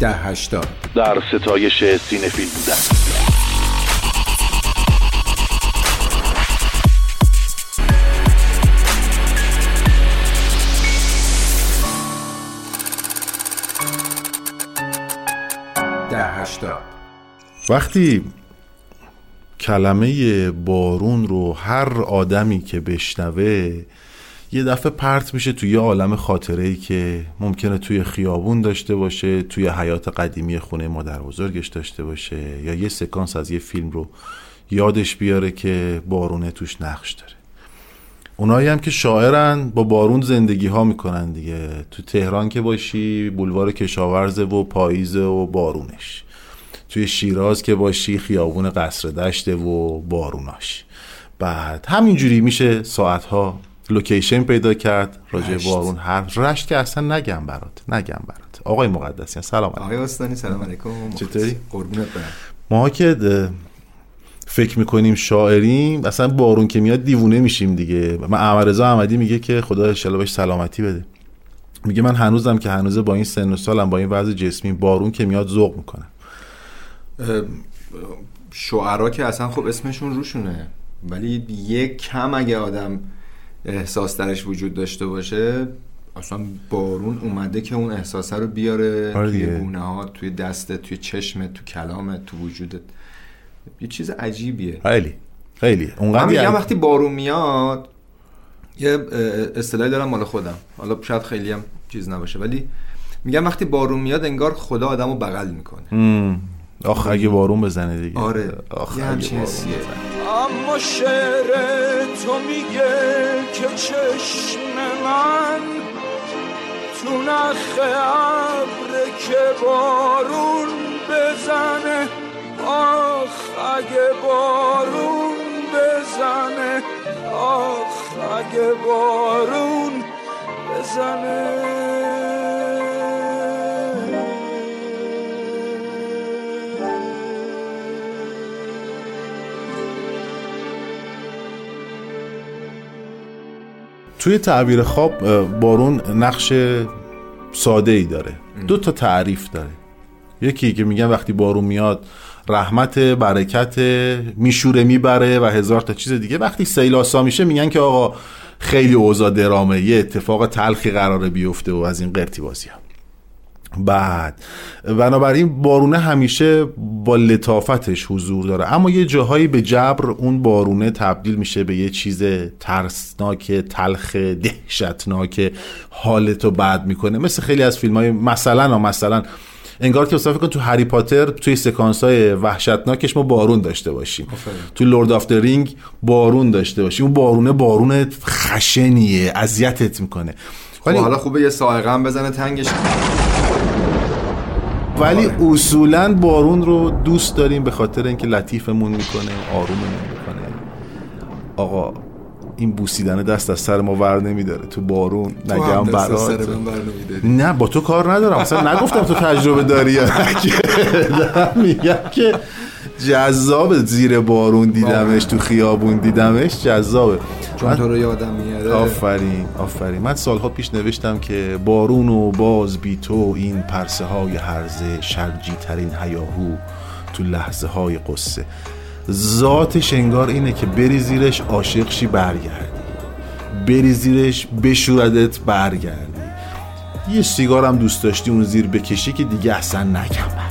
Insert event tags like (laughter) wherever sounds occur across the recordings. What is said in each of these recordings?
ده هشتاد. در ستایش سینفیل بودن ده هشتاد. وقتی کلمه بارون رو هر آدمی که بشنوه یه دفعه پرت میشه توی یه عالم خاطره ای که ممکنه توی خیابون داشته باشه توی حیات قدیمی خونه مادر بزرگش داشته باشه یا یه سکانس از یه فیلم رو یادش بیاره که بارونه توش نقش داره. اونایی هم که شاعرن با بارون زندگی ها می‌کنن دیگه. تو تهران که باشی بولوار کشاورزه و پاییزه و بارونش. توی شیراز که باشی خیابون قصر دشته و باروناش. بعد همینجوری میشه ساعتها لوکیشن پیدا کرد. راجع. بارون هر رشت که اصلا نگم برات. نگم برات. آقای مقدسیان سلام علیکم. آقای استانی سلام علیکم. چطوری؟ قربونت برم. ما که فکر می‌کنیم شاعریم اصلا بارون که میاد دیوونه میشیم دیگه. من احمدرضا احمدی میگه که خدا انشالله بهش سلامتی بده. میگه من هنوزم که هنوزه با این سن و سالم با این وضع جسمی بارون که میاد ذوق می‌کنم. شعرا که اصلا خب اسمشون روشونه. ولی یک کم اگه آدم احساس درش وجود داشته باشه اصلا بارون اومده که اون احساسه رو بیاره آره توی. گونه ها توی دستت توی چشمت تو کلامت تو وجودت. یه چیز عجیبیه. خیلی خیلی. من اونقدر میگم یعنی- وقتی بارون میاد یه اصطلاحی دارم مال خودم. حالا شاید خیلی هم چیز نباشه ولی میگم وقتی بارون میاد انگار خدا آدمو بغل می‌کنه. آخ اگه بارون بزنه دیگه. آره. آخ یه بارون حسیه. اما شعر تو میگه که چشم من تو نخ ابر که بارون بزنه. آخ اگه بارون بزنه. آخ اگه بارون بزنه. توی تعبیر خواب بارون نقش ساده ای داره دو تا تعریف داره. یکی که میگن وقتی بارون میاد رحمت برکت میشوره می‌بره و هزار تا چیز دیگه. وقتی سیل آسا میشه میگن که آقا خیلی اوضاع درامه. یه اتفاق تلخی قراره بیفته و از این قرتی بازی هم. بعد. بنابراین بارونه همیشه با لطافتش حضور داره. اما یه جاهایی به جبر اون بارونه تبدیل میشه به یه چیز ترسناک تلخ دهشتناک حالتو بد می‌کنه. مثل خیلی از فیلم های مثلا مثلا انگار که فکر کن تو هری پاتر توی سکانس های وحشتناکش ما بارون داشته باشیم. تو Lord of Ring بارون داشته باشیم. اون بارونه بارون خشنیه اذیتت می‌کنه. خب حالا خوبه یه صاعقه هم بزنه تنگش. ولی اصولا بارون رو دوست داریم به خاطر اینکه لطیفمون می‌کنه آروممون می‌کنه. آقا این بوسیدن دست از سر ما ور نمیداره. تو بارون نگم برات. نه با تو کار ندارم. اصلا نگفتم تو تجربه داری یا (laughs) میگم که جذاب زیر بارون دیدمش تو خیابون دیدمش جذابه. چون تو رو یادم میاره. آفرین آفرین. من سالها پیش نوشتم که بارون و باز بی تو این پرسه های هرزه شرجی ترین هیاهو تو لحظه های قصه ذاتش انگار اینه که بری زیرش عاشق شی برگردی. بری زیرش بشوردت برگردی. یه سیگارم دوست داشتی اون زیر بکشی که دیگه اصلا نگم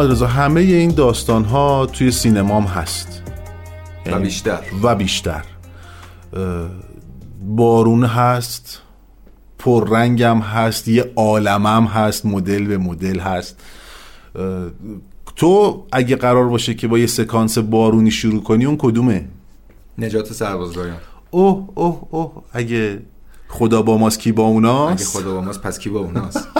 محمد رضا همه این داستان ها توی سینمام هست. و یعنی- بیشتر. و بیشتر. بارون هست پررنگم هست یه عالمم هست مدل به مدل هست. تو اگه قرار باشه که با یه سکانس بارونی شروع کنی اون کدومه؟ نجات سربازرایان اوه اوه اوه. اگه خدا با ماست کی با اگه اوناست خدا با ماست پس کی با اوناست؟ (laughs)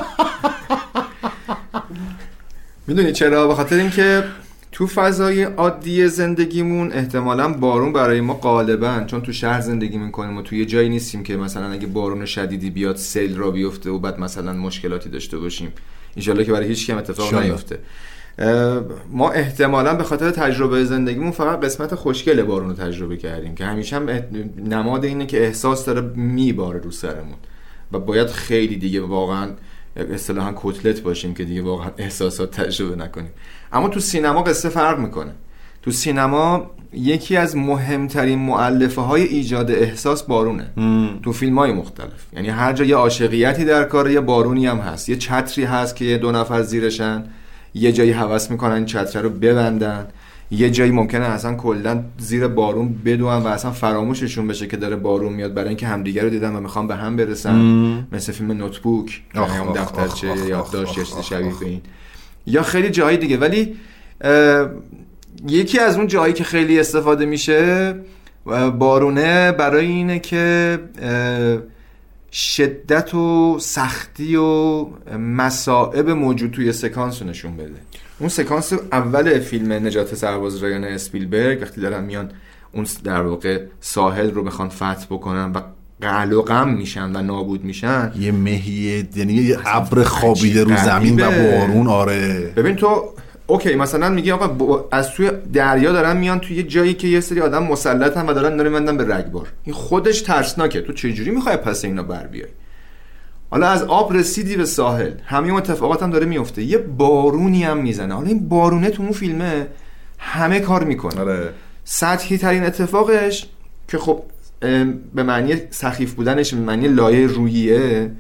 می‌دونی چرا؟ به خاطر اینکه تو فضای عادی زندگیمون احتمالا بارون برای ما غالبا چون تو شهر زندگی می‌کنیم و تو یه جایی نیستیم که مثلا اگه بارون شدیدی بیاد سیل را بیفته و بعد مثلا مشکلاتی داشته باشیم. انشالله که برای هیچ کم اتفاق. نیفته. ما احتمالا به خاطر تجربه زندگیمون فقط قسمت خوشگل بارون رو تجربه کردیم که همیشه هم نماد اینه که احساس داره میباره رو سرمون و باید خیلی دیگه واقعا اصطلاحا کتلت باشیم که دیگه واقعا احساسات تجربه نکنیم. اما تو سینما قصه فرق می‌کنه. تو سینما یکی از مهمترین معلفه های ایجاد احساس بارونه. تو فیلم های مختلف. یعنی هر جا یه عاشقیتی در کار یه بارونی هم هست. یه چتری هست که یه دو نفر زیرشن. یه جایی هوس می‌کنن چتر رو ببندن. یه جایی ممکنه اصلا کلا زیر بارون بدون و اصلا فراموششون بشه که داره بارون میاد برای اینکه همدیگه رو دیدن و می‌خوان به هم برسن. مثل فیلم نوتبوک. یعنی دفترچه یادداشت یا شبیه به این. یا خیلی جاهای دیگه. ولی یکی از اون جایی که خیلی استفاده میشه بارونه برای اینه که شدت و سختی و مسائب موجود توی سکانس رو نشون بده. اون سکانس اول فیلم نجات سرباز رایان اسپیلبرگ وقتی دارن میان اون در واقع ساحل رو بخوان فتح بکنن و قل و غم میشن و نابود میشن یه مهیه یعنی یه ابر خوابیده رو زمین و. بارون آره. ببین تو اوکی مثلا میگی آقا با- از توی دریا دارن میان توی یه جایی که یه سری آدم مسلطن و دارن میندن به رگبار. این خودش ترسناکه. تو چجوری می‌خوای پس اینا بر بیای؟ حالا از آب رسیدی به ساحل. همه اون اتفاقات هم داره میفته. یه بارونی هم می‌زنه. حالا این بارونه تو اون فیلمه همه کار می‌کنه. آره. سطحی ترین اتفاقش که خب به معنی سخیف بودنش به معنی لایه رویه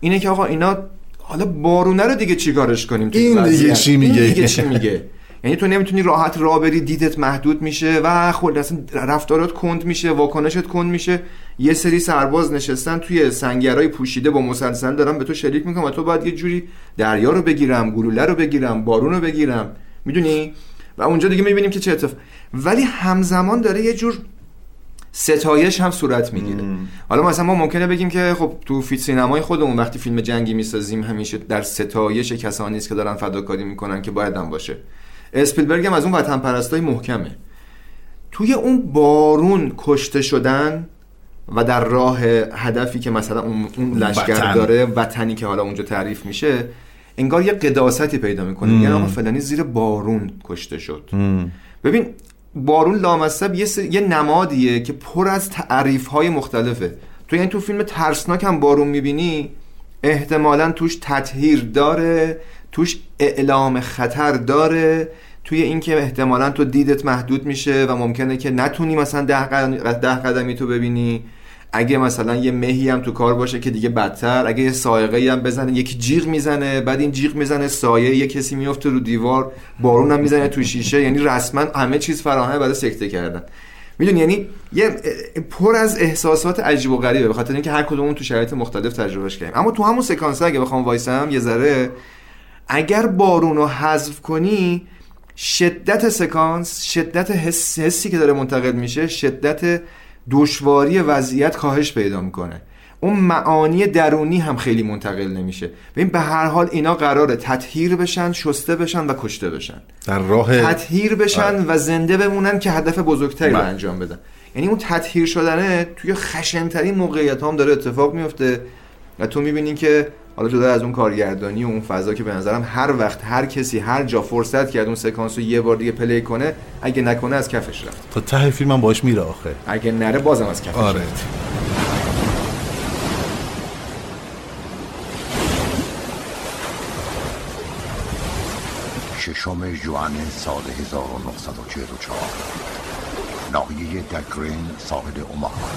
اینه که آقا اینا حالا بارونه رو دیگه چیکارش کنیم این دیگه؟ چی این میگه؟ دیگه چی میگه؟ یعنی تو نمی‌تونی راحت راه بری دیدت محدود میشه و خود اصلا رفتارات کند میشه واکنشت کند میشه. یه سری سرباز نشستن توی سنگرهای پوشیده با مسلسل دارن به تو شلیک می‌کنن و تو باید یه جوری دریا رو بگیرم گلوله رو بگیرم بارون رو بگیرم. می‌دونی؟ و اونجا دیگه می‌بینیم که چه اتفاق. ولی همزمان داره یه جور ستایش هم صورت می‌گیره. حالا مثلا ما ممکنه بگیم که خب تو فیلم سینمای خودمون وقتی فیلم جنگی می‌سازیم همیشه در ستایش کسانی است که دارن فداکاری می‌کنن که باید هم باشه. اسپیلبرگ هم از اون وطن پرستای محکمه. توی اون بارون کشته شدن و در راه هدفی که مثلا اون, اون لشکر وطن. داره وطنی که حالا اونجا تعریف میشه انگار یه قداستی پیدا می‌کنه. یعنی آقا فلانی زیر بارون کشته شد. ببین بارون لامصب یه, سری- یه نمادیه که پر از تعریف های مختلفه. تو یعنی تو فیلم ترسناک هم بارون می‌بینی احتمالا توش تطهیر داره توش اعلام خطر داره توی اینکه احتمالا تو دیدت محدود میشه و ممکنه که نتونی مثلا ده, قدم- ده قدمی تو ببینی. اگه مثلا یه مهی هم تو کار باشه که دیگه بدتر اگه یه سایقه هم بزنه یکی جیغ می‌زنه بعد این جیغ می‌زنه سایه یه کسی میفته رو دیوار بارون هم می‌زنه تو شیشه یعنی رسما همه چیز فراهمه برای سکته کردن. می‌دونی یعنی یه پر از احساسات عجیب و غریبه به خاطر اینکه هر کدومون تو شرایط مختلف تجربهش کردیم. اما تو همون سکانس اگه بخوام وایسم یه ذره اگر بارون رو حذف کنی شدت سکانس شدت حس، حسی که داره منتقل میشه شدت دشواری وضعیت کاهش پیدا می‌کنه. اون معانی درونی هم خیلی منتقل نمیشه. ببین به هر حال اینا قراره تطهیر بشن شسته بشن و کشته بشن. در راه تطهیر بشن و زنده بمونن که هدف بزرگتری رو بله. انجام بدن. یعنی اون تطهیر شدنه توی خشنترین موقعیت هم داره اتفاق میفته و تو می‌بینی که حالا جدا از اون کارگردانی و اون فضا که به نظرم هر وقت هر کسی هر جا فرصت کرد اون سکانس رو یه بار دیگه پلی کنه اگه نکنه از کفش رفت. تا ته فیلم هم باش میره آخه. اگه نره بازم از کفش آره. رفت. ششم جوان سال 1944 ناحیه دکرین ساحل اوماها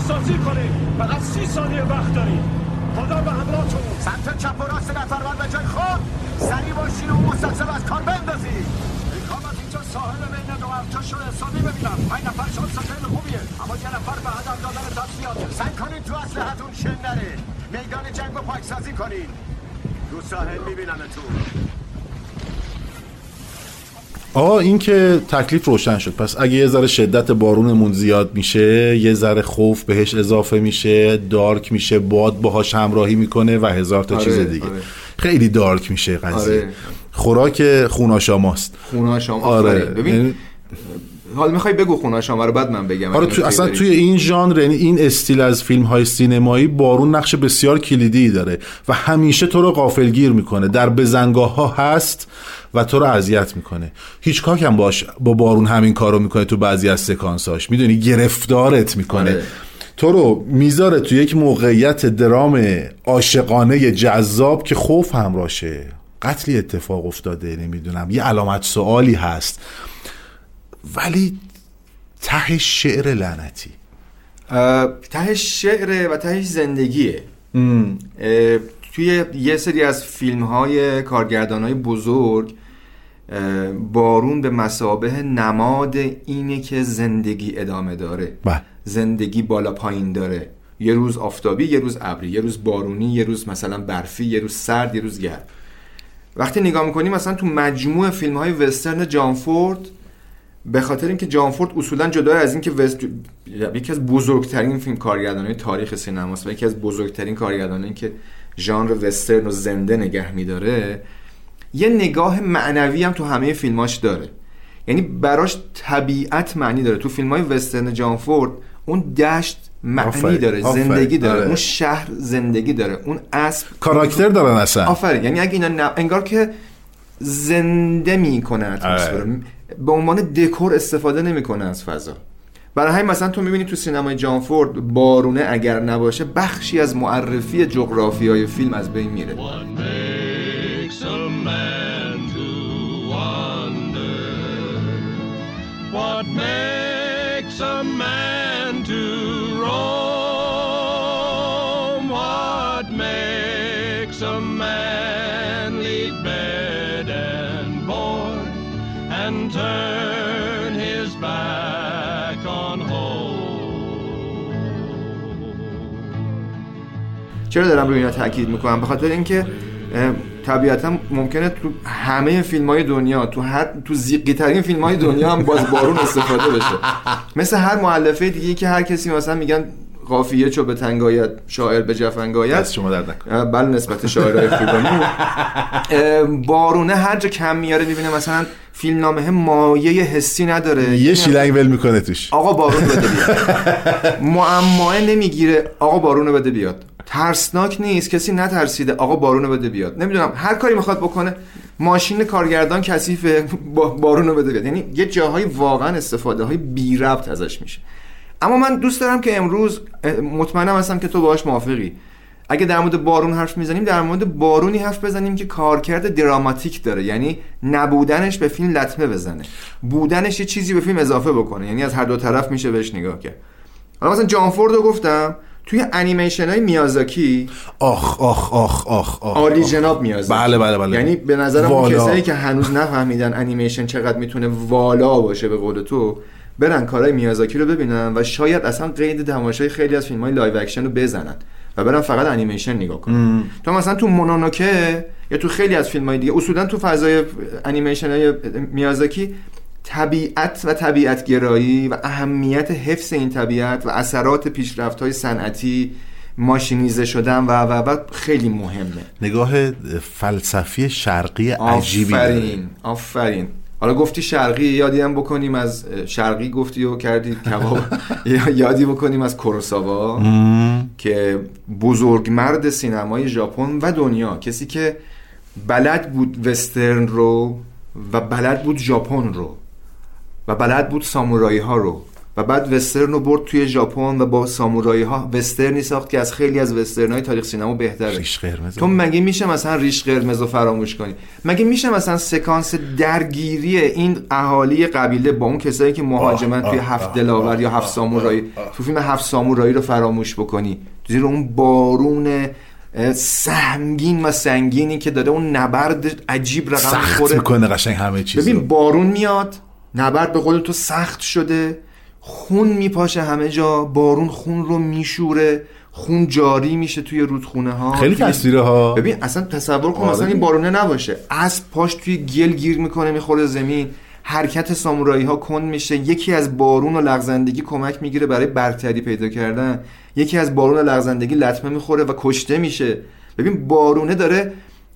پاکسازی کنید. فقط سی ثانیه وقت دارید. خدا به همراهتون سمت چپ و راست نفرمند به جای خود. سریع باشین و مستقصب از کار بندازید اقامت اینجا ساحل بین دو ارتش رو حسابی ببینم. پنج نفر شانس خیلی خوبیه. اما یه نفر به هدف دادن تسلیحاته سعی کنید تو اسلحتون شن نره میدان جنگ رو پاکسازی کنید. تو ساحل میبینمتون. آقا این که تکلیف روشن شد پس اگه یه ذره شدت بارونمون زیاد میشه یه ذره خوف بهش اضافه میشه دارک میشه باد باهاش همراهی می‌کنه و هزار تا آره، چیز دیگه آره. خیلی دارک میشه قضیه آره. خوراک خوناشاماست خونه شما آره آره. ببین یعنی- حال می‌خوای بگو خونه شما رو بعد من بگم آره تو اصلا. توی این ژانر یعنی این استیل از فیلم های سینمایی بارون نقش بسیار کلیدی داره و همیشه تو رو غافلگیر می‌کنه در بزنگاه ها هست و تو رو اذیت می‌کنه. هیچکاک هم باش با بارون همین کارو می‌کنه تو بعضی از سکانساش می‌دونی؟ گرفتارت می‌کنه. آره. تو رو می‌ذاره تو یک موقعیت درام عاشقانه جذاب که خوف همراشه قتلی اتفاق افتاده نمی‌دونم. یه علامت سوالی هست. ولی ته شعر لعنتی. اه، تهش شعره و تهش زندگیه. توی یه سری از فیلم های کارگردان های بزرگ بارون به مسابه نماد اینه که زندگی ادامه داره. بله. زندگی بالا پایین داره. یه روز آفتابی یه روز ابری یه روز بارونی یه روز مثلا برفی یه روز سرد یه روز گرم. وقتی نگاه می‌کنیم مثلا تو مجموع فیلم های وسترن جانفورد به خاطر اینکه جانفورد اصولا جدا از اینکه وست... یکی از بزرگترین فیلم کارگردانای تاریخ سینماست و یکی از بزرگترین کارگردانایی که ژانر وسترن رو زنده نگه میداره یه نگاه معنوی هم تو همه فیلماش داره. یعنی براش طبیعت معنی داره. تو فیلم های وسترن جانفورد اون دشت معنی داره آفرین، زندگی داره. آره. اون شهر زندگی داره. اون اسب کاراکتر دارن اصلا آفرین. یعنی اگه اینا ن- انگار که زنده می‌کنه اتمسفر. رو. به عنوان دکور استفاده نمی‌کنه از فضا. برای همین مثلا تو می‌بینی تو سینمای جانفورد بارونه اگر نباشه بخشی از معرفی جغرافیای فیلم از بین میره. a man to roam? What makes a man leave bed and board and turn his back on home? چرا دارم روی اینا تاکید میکنم به خاطر اینکه اه، طبیعتا ممکنه تو همه فیلم های دنیا تو هر تو زیقی ترین فیلم های دنیا هم باز بارون استفاده بشه. مثل هر مؤلفه دیگه که هر کسی مثلا میگن قافیه چو به تنگایت شاعر به جفنگایت شما درد نکنه. اه، بله نسبت شاعرهای خوبمون اه، بارونه هر جا کم میاره می‌بینه مثلا فیلم نامه مایه حسی نداره. یه شیلنگ ول می‌کنه توش. آقا بارون بده بیاد. (laughs) معماه نمی‌گیره آقا بارون بده بیاد. ترسناک نیست. کسی نترسیده. آقا بارون بده بیاد. نمی‌دونم. هر کاری می‌خواد بکنه ماشین کارگردان کثیفه با بارون بده بیاد. یعنی یه جاهای واقعا استفاده های بی ربط ازش میشه. اما من دوست دارم که امروز مطمئنم هستم که تو باهاش موافقی. اگه در مورد بارون حرف می‌زنیم در مورد بارونی حرف بزنیم که کارکرد دراماتیک داره. یعنی نبودنش به فیلم لطمه بزنه. بودنش یه چیزی به فیلم اضافه بکنه. یعنی از هر دو طرف میشه بهش نگاه کرد. حالا مثلا جان فورد رو گفتم. توی انیمیشن های میازاکی؟ آخ آخ آخ آخ آخ. عالی. جناب میازاکی. بله بله بله. یعنی به نظرم اون. کسایی که هنوز نفهمیدن انیمیشن چقدر می‌تونه والا باشه به قول تو برن کارهای میازاکی رو ببینن و شاید اصلا قید تماشای خیلی از فیلم های live action رو بزنن و برن فقط انیمیشن نگاه کنن. تو مثلا تو مونونوکه یا تو خیلی از فیلم های دیگه اصولا تو فضای انیمیشن های میازاکی طبیعت و طبیعت گرایی و اهمیت حفظ این طبیعت و اثرات پیشرفت های صنعتی ماشینیزه شدن و و و خیلی مهمه. نگاه فلسفی شرقی عجیبی. آفرین آفرین. حالا گفتی شرقی یادی هم بکنیم از شرقی گفتی و کردی کباب. (laughs) یا- یادی بکنیم از کوروساوا که بزرگ مرد سینمای ژاپن و دنیا کسی که بلد بود وسترن رو و بلد بود ژاپن رو و بلد بود سامورایی ها رو. و بعد وسترن رو برد توی ژاپن و با سامورایی ها وسترنی ساخت که از خیلی از وسترن های تاریخ سینما بهتره. ریش قرمز تو مگه میشه مثلا ریش قرمز رو فراموش کنی؟ مگه میشه مثلا سکانس درگیری این اهالی قبیله با اون کسایی که مهاجمن توی هفت دلاور یا هفت سامورایی تو فیلم هفت سامورایی رو فراموش بکنی. زیر اون بارون سهمگین و سنگینی که داره اون نبرد عجیب رقم سخت می‌کنه قشنگ همه چیز ببین بارون میاد نبرد به قول تو سخت شده. خون میپاشه همه جا بارون خون رو میشوره خون جاری میشه توی رودخونه ها خیلی تصویره ها ببین اصلا تصور کن آره. مثلا این بارونه نباشه. از پاش توی گل گیر می‌کنه می‌خوره زمین. حرکت سامورایی ها کند میشه. یکی از بارون و لغزندگی کمک می‌گیره برای برتری پیدا کردن. یکی از بارون و لغزندگی لطمه می‌خوره و کشته میشه. ببین بارونه داره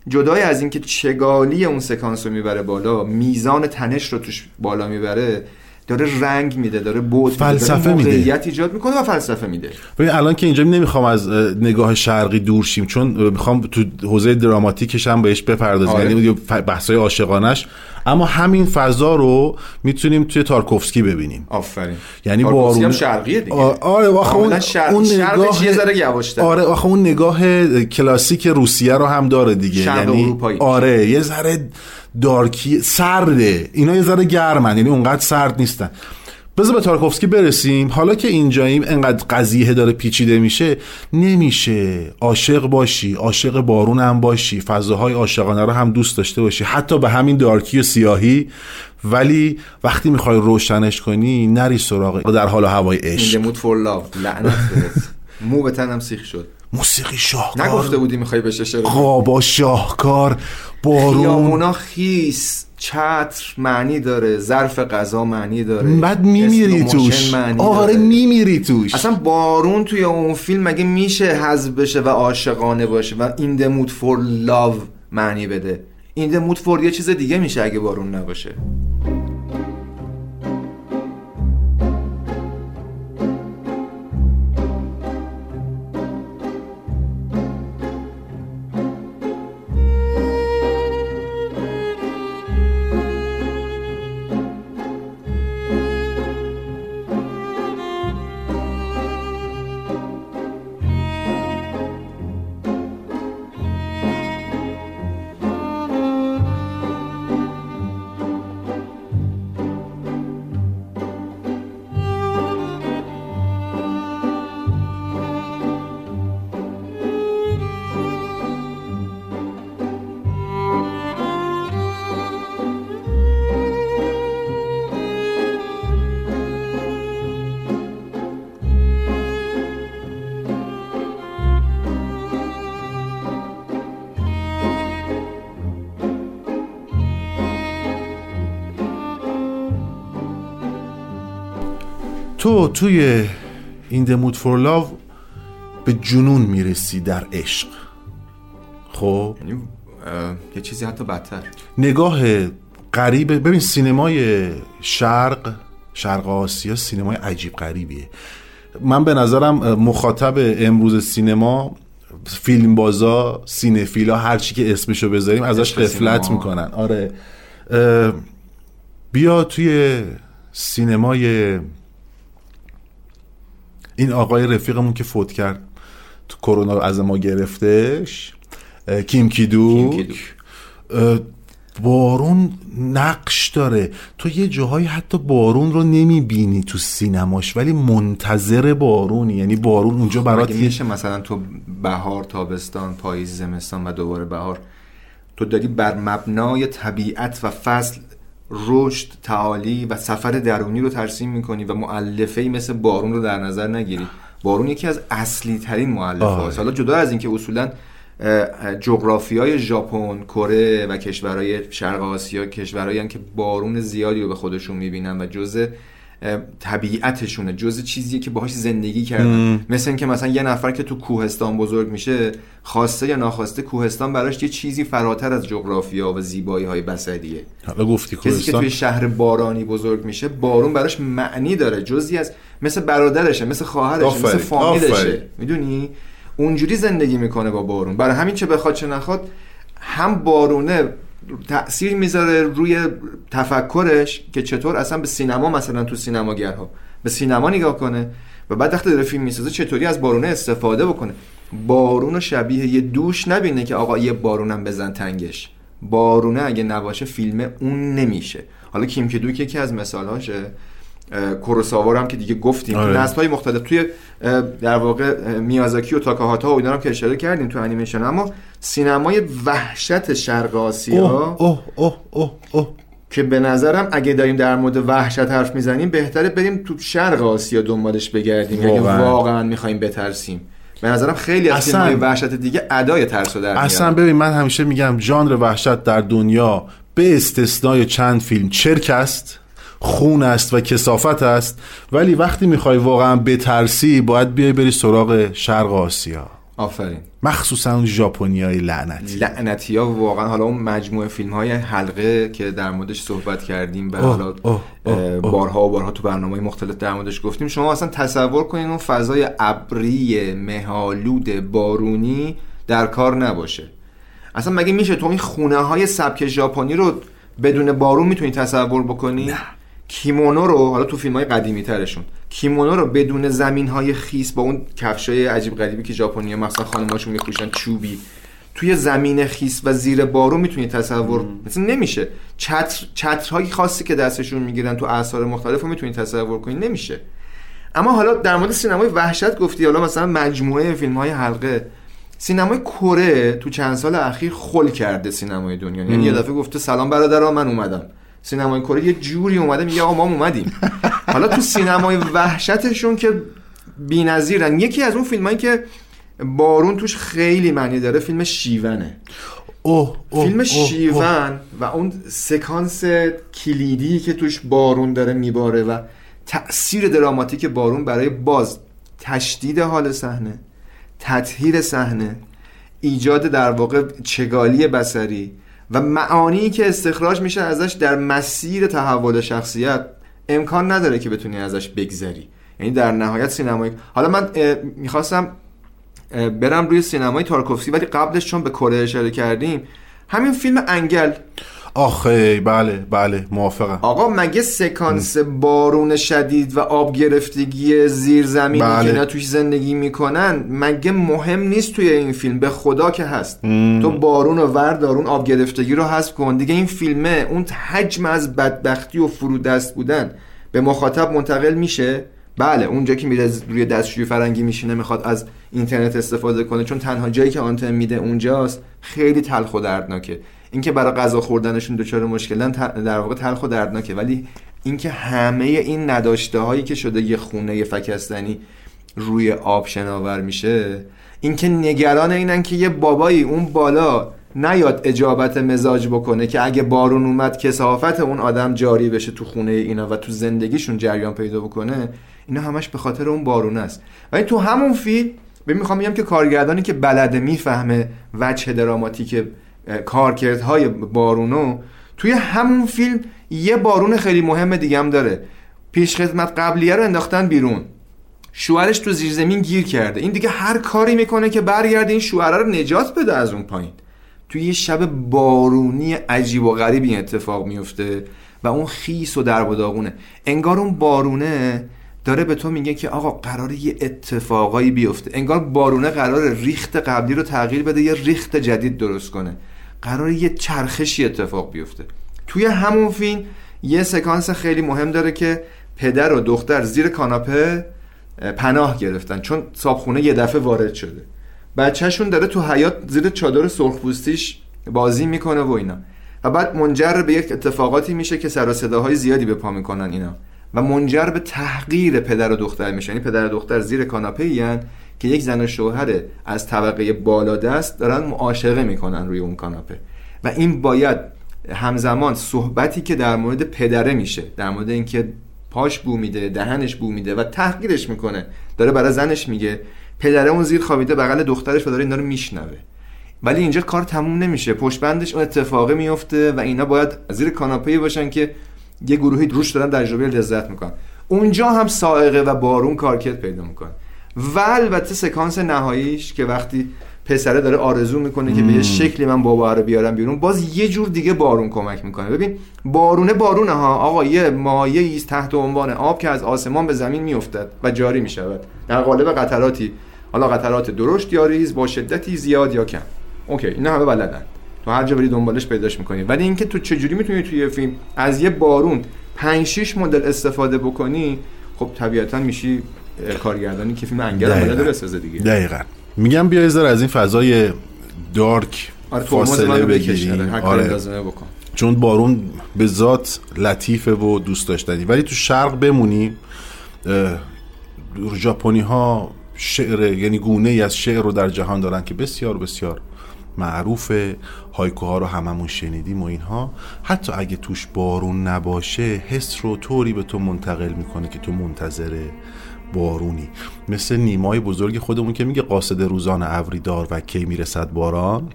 جدای از اینکه چگالی اون سکانس رو می‌بره بالا میزان تنش رو توش بالا می‌بره داره رنگ میده داره بود فلسفه میده. موقعیت ایجاد می‌کنه و فلسفه میده ببین الان که اینجا نمی‌خوام از اه، نگاه شرقی دور شیم چون می‌خوام تو حوزه دراماتیکش هم بهش بپردازیم آره. یعنی بحثای عاشقانش اما همین فضا رو می‌تونیم توی تارکوفسکی ببینیم. آفرین. یعنی تارکوفسکی بارون هم شرقیه دیگه. آره آخه اون شرق- اون شرقش نگاه یه ذره یواش‌تر. آره آخه اون نگاه کلاسیک روسیه رو هم داره دیگه. شرق یعنی اروپایی. آره یه ذره دارکی سرده. اینا یه ذره گرمن یعنی اونقدر سرد نیستن. بذار به تارکوفسکی برسیم. حالا که اینجاییم انقدر قضیه داره پیچیده میشه نمیشه. عاشق باشی عاشق بارون هم باشی فضاهای عاشقانه رو هم دوست داشته باشی. حتی به همین دارکی و سیاهی. ولی وقتی می‌خوای روشنش کنی نری سراغ در حال هوای عشق. مود فور لاو لعنت (laughs) مو به تنم سیخ شد. موسیقی شاهکار. نگفته بودی می‌خوای اشاره کنی؟ خوابا شاهکار بارون خیامونا خیس چتر معنی داره ظرف غذا معنی داره بعد میمیری توش. آره. میمیری توش. اصلا بارون توی اون فیلم مگه میشه حذف بشه و عاشقانه باشه و این mood for love معنی بده؟ این mood for یه چیز دیگه میشه اگه بارون نباشه. توی این دمود فور لاو به جنون می‌رسی در عشق. خب؟ یعنی یه چیزی حتی بدتر. نگاه غریب ببین سینمای شرق شرق آسیا سینمای عجیب غریبیه. من به نظرم مخاطب امروز سینما فیلم بازا سینفیلا هر چی که اسمشو بذاریم ازش قفلت. می‌کنن. آره. بیا توی سینمای این آقای رفیقمون که فوت کرد تو کرونا از ما گرفتش کیم کیدوک. کیم کیدوک. اه، بارون نقش داره. تو یه جاهایی حتی بارون رو نمی‌بینی تو سینماش ولی منتظر بارونی. یعنی بارون اونجا برات مگه یه میشه مثلا تو بهار تابستان پاییز زمستان و دوباره بهار تو داری بر مبنای طبیعت و فصل رشد تعالی و سفر درونی رو ترسیم می‌کنی و معلفه ای مثل بارون رو در نظر نگیری بارون یکی از اصلی ترین معلفه آره. هاست حالا جدا از اینکه اصولا جغرافی های ژاپن کره و کشورهای شرق آسیا کشورهایی که بارون زیادی رو به خودشون می‌بینن و جزء طبیعتشونه. جزء چیزیه که باهاش زندگی کردن. مثل اینکه مثلا یه نفر که تو کوهستان بزرگ میشه خواسته یا ناخواسته کوهستان براش یه چیزی فراتر از جغرافیا و زیبایی های بسریه حالا گفتی کسی که توی شهر بارانی بزرگ میشه بارون براش معنی داره. جزی از مثل برادرشه مثل خواهرشه مثل فامیلشه. می‌دونی؟ اونجوری زندگی می‌کنه با بارون. برای همین چه بخواد چه نخواد هم بارونه تأثیر می‌ذاره روی تفکرش که چطور اصلا به سینما مثلا تو سینماگرها به سینما نگاه کنه و بعد وقتی داره فیلم می‌سازه چطوری از بارونه استفاده بکنه. بارون رو شبیه یه دوش نبینه که آقا یه بارونم بزن تنگش. بارونه اگه نباشه فیلم اون نمیشه. حالا کیم که دوک یکی از مثالاشه اه، کوروساوا رو هم که دیگه گفتیم. آره. تو نسل‌های مختلف. توی در واقع میازاکی و تاکاهاتا و اینا هم که اشاره کردیم تو انیمیشن. اما سینمای وحشت شرق آسیا. اوه اوه اوه اوه اوه. که به نظرم اگه داریم در مورد وحشت حرف می‌زنیم بهتره بریم تو شرق آسیا دنبالش بگردیم. اگه واقعا. واقعا می‌خوایم بترسیم. به نظرم خیلی از اصلا- فیلم‌های وحشت دیگه ادای ترس رو در اصلا. ببین من همیشه میگم ژانر وحشت در دنیا به استثنای چند فیلم چرک است خون است و کسافت است. ولی وقتی می‌خوای واقعا بترسی باید بیای بری سراغ شرق آسیا. آفرین. مخصوصا اون ژاپنیای لعنتی. لعنتی ها واقعا حالا اون مجموعه فیلم های حلقه که در موردش صحبت کردیم و حالا. بارها و بارها تو برنامه مختلف در موردش گفتیم. شما اصلا تصور کنین اون فضای ابری مهالود بارونی در کار نباشه. اصلا مگه میشه تو این خونه های سبک ژاپنی رو بدون بارون می‌تونی تصور بکنی؟ نه. کیمونو رو حالا تو فیلم های قدیمی ترشون کیمونو رو بدون زمین های خیس با اون کفش های عجیب غریبی که ژاپنی مثلا خانماشون میپوشن چوبی توی زمین خیس و زیر بارون می‌تونی تصور مثلا نمیشه. چتر چترهای خاصی که دستشون می‌گیرن تو اثار مختلف رو می‌تونی تصور کنی نمیشه. اما حالا در مورد سینمای وحشت گفتی حالا مثلا مجموعه فیلم های حلقه. سینمای کره تو چند سال اخیر خل کرده سینمای دنیا یعنی یه دفعه گفته سلام برادران من اومدم. سینمای کره یه جوری اومده میگه آقا ما اومدیم. حالا تو سینمای وحشتشون که بی‌نظیرن یکی از اون فیلمایی که بارون توش خیلی معنی داره فیلم شیونه. اوه اوه فیلم اوه، شیون و اون سکانس کلیدی که توش بارون داره میباره و تأثیر دراماتیک بارون برای باز تشدید حال صحنه تطهیر صحنه ایجاد در واقع چگالی بسری و معانی که استخراج میشه ازش در مسیر تحول شخصیت امکان نداره که بتونی ازش بگذری. یعنی در نهایت سینمایی حالا من می‌خواستم برم روی سینمای تارکوفسکی ولی قبلش چون به کره اشاره کردیم همین فیلم انگل. آخه بله بله موافقم. آقا مگه سکانس بارون شدید و آب گرفتگی زیر زمینی بله. که اینا توش زندگی می‌کنن مگه مهم نیست توی این فیلم؟ به خدا که هست. تو بارون و وردار اون آب گرفتگی رو حذف کن. دیگه این فیلمه اون حجم از بدبختی و فرودست بودن به مخاطب منتقل میشه. بله اونجا که میره روی دستشوی فرنگی میشینه می‌خواد از اینترنت استفاده کنه چون تنها جایی که آنتن میده اونجاست خیلی تلخ و دردناکه. اینکه برای غذا خوردنشون دچار مشکلن در واقع تلخ و دردناکه. ولی اینکه همه این نداشته هایی که شده یه خونه فکستنی روی آب شناور میشه اینکه نگران اینن که یه بابایی اون بالا نیاد اجابت مزاج بکنه که اگه بارون اومد کسافت اون آدم جاری بشه تو خونه اینا و تو زندگیشون جریان پیدا بکنه اینا همش به خاطر اون بارون است. ولی تو همون فیلم به می‌خوام بگم که کارگردانی که بلده می‌فهمه وجه دراماتیک کارکردهای بارونو توی همون فیلم یه بارون خیلی مهم دیگه هم داره. پیش خدمت قبلیه رو انداختن بیرون. شوهرش تو زیرزمین گیر کرده. این دیگه هر کاری می‌کنه که برگرده این شوهره رو نجات بده از اون پایین. توی یه شب بارونی عجیب و غریبی این اتفاق میفته و اون خیس و درب و داغونه. انگار اون بارونه داره به تو میگه که آقا قرار یه اتفاقایی بیفته. انگار بارونه قرار ریخت قبلی رو تغییر بده یه ریخت جدید درست کنه. قرار یه چرخشی اتفاق بیفته. توی همون فیلم یه سکانس خیلی مهم داره که پدر و دختر زیر کاناپه اه، پناه گرفتن چون صابخونه یه دفعه وارد شده. بچهشون داره تو حیات زیر چادر سرخپوستیش بازی می‌کنه و اینا. و بعد منجر به یک اتفاقاتی میشه که سر و زیادی به پا می‌کنن اینا. و منجر به تحقیر پدر و دختر میشه. یعنی پدر و دختر زیر کاناپه که یک زن و شوهر از طبقه بالا دست دارن معاشقه می‌کنن روی اون کاناپه. و این باید همزمان صحبتی که در مورد پدره میشه در مورد اینکه پاش بو میده دهنش بو میده و تحقیرش می‌کنه. داره برای زنش میگه پدره اون زیر خوابیده بغل دخترش و داره اینا رو میشنوه. ولی اینجا کار تموم نمیشه. پشت بندش اون اتفاقه میفته و اینا باید زیر کاناپه باشن که یه گروهی روش دارن تجربه لذت می‌کنن. اونجا هم سائقه و بارون کارکرد پیدا می‌کنن و البته سکانس نهاییش که وقتی پسره داره آرزو می‌کنه که به یه شکلی من بابا رو بیارم بیرون باز یه جور دیگه بارون کمک می‌کنه. ببین بارونه بارونه ها. آقا یه مایه ایست تحت عنوان آب که از آسمان به زمین میافتد و جاری می‌شود. در قالب قطراتی حالا قطرات درشت یا ریز با شدتی زیاد یا کم. okay اینا همه بلدن. تو هر جا بری دنبالش پیداش می‌کنی. ولی اینکه تو چجوری می‌تونی توی یه فیلم از یه بارون 5 6 مدل استفاده بکنی خب طبیعتا میشی کارگردانی که فیلم انگل. بلده بسازه دیگه. دقیقا. میگم بیا ذره از این فضای dark آره فاصله بگیریم آره، آره. بکن. چون بارون به ذات لطیفه و دوست داشتنی. ولی تو شرق بمونی ژاپنی ها شعر یعنی گونه ای از شعر رو در جهان دارن که بسیار بسیار معروفه. هایکوها رو هممون شنیدیم و اینها. حتی اگه توش بارون نباشه حس رو طوری به تو منتقل می‌کنه که تو منتظر بارونی. مثل نیمای بزرگ خودمون که میگه قاصد روزان ابری دار و کی می‌رسد باران.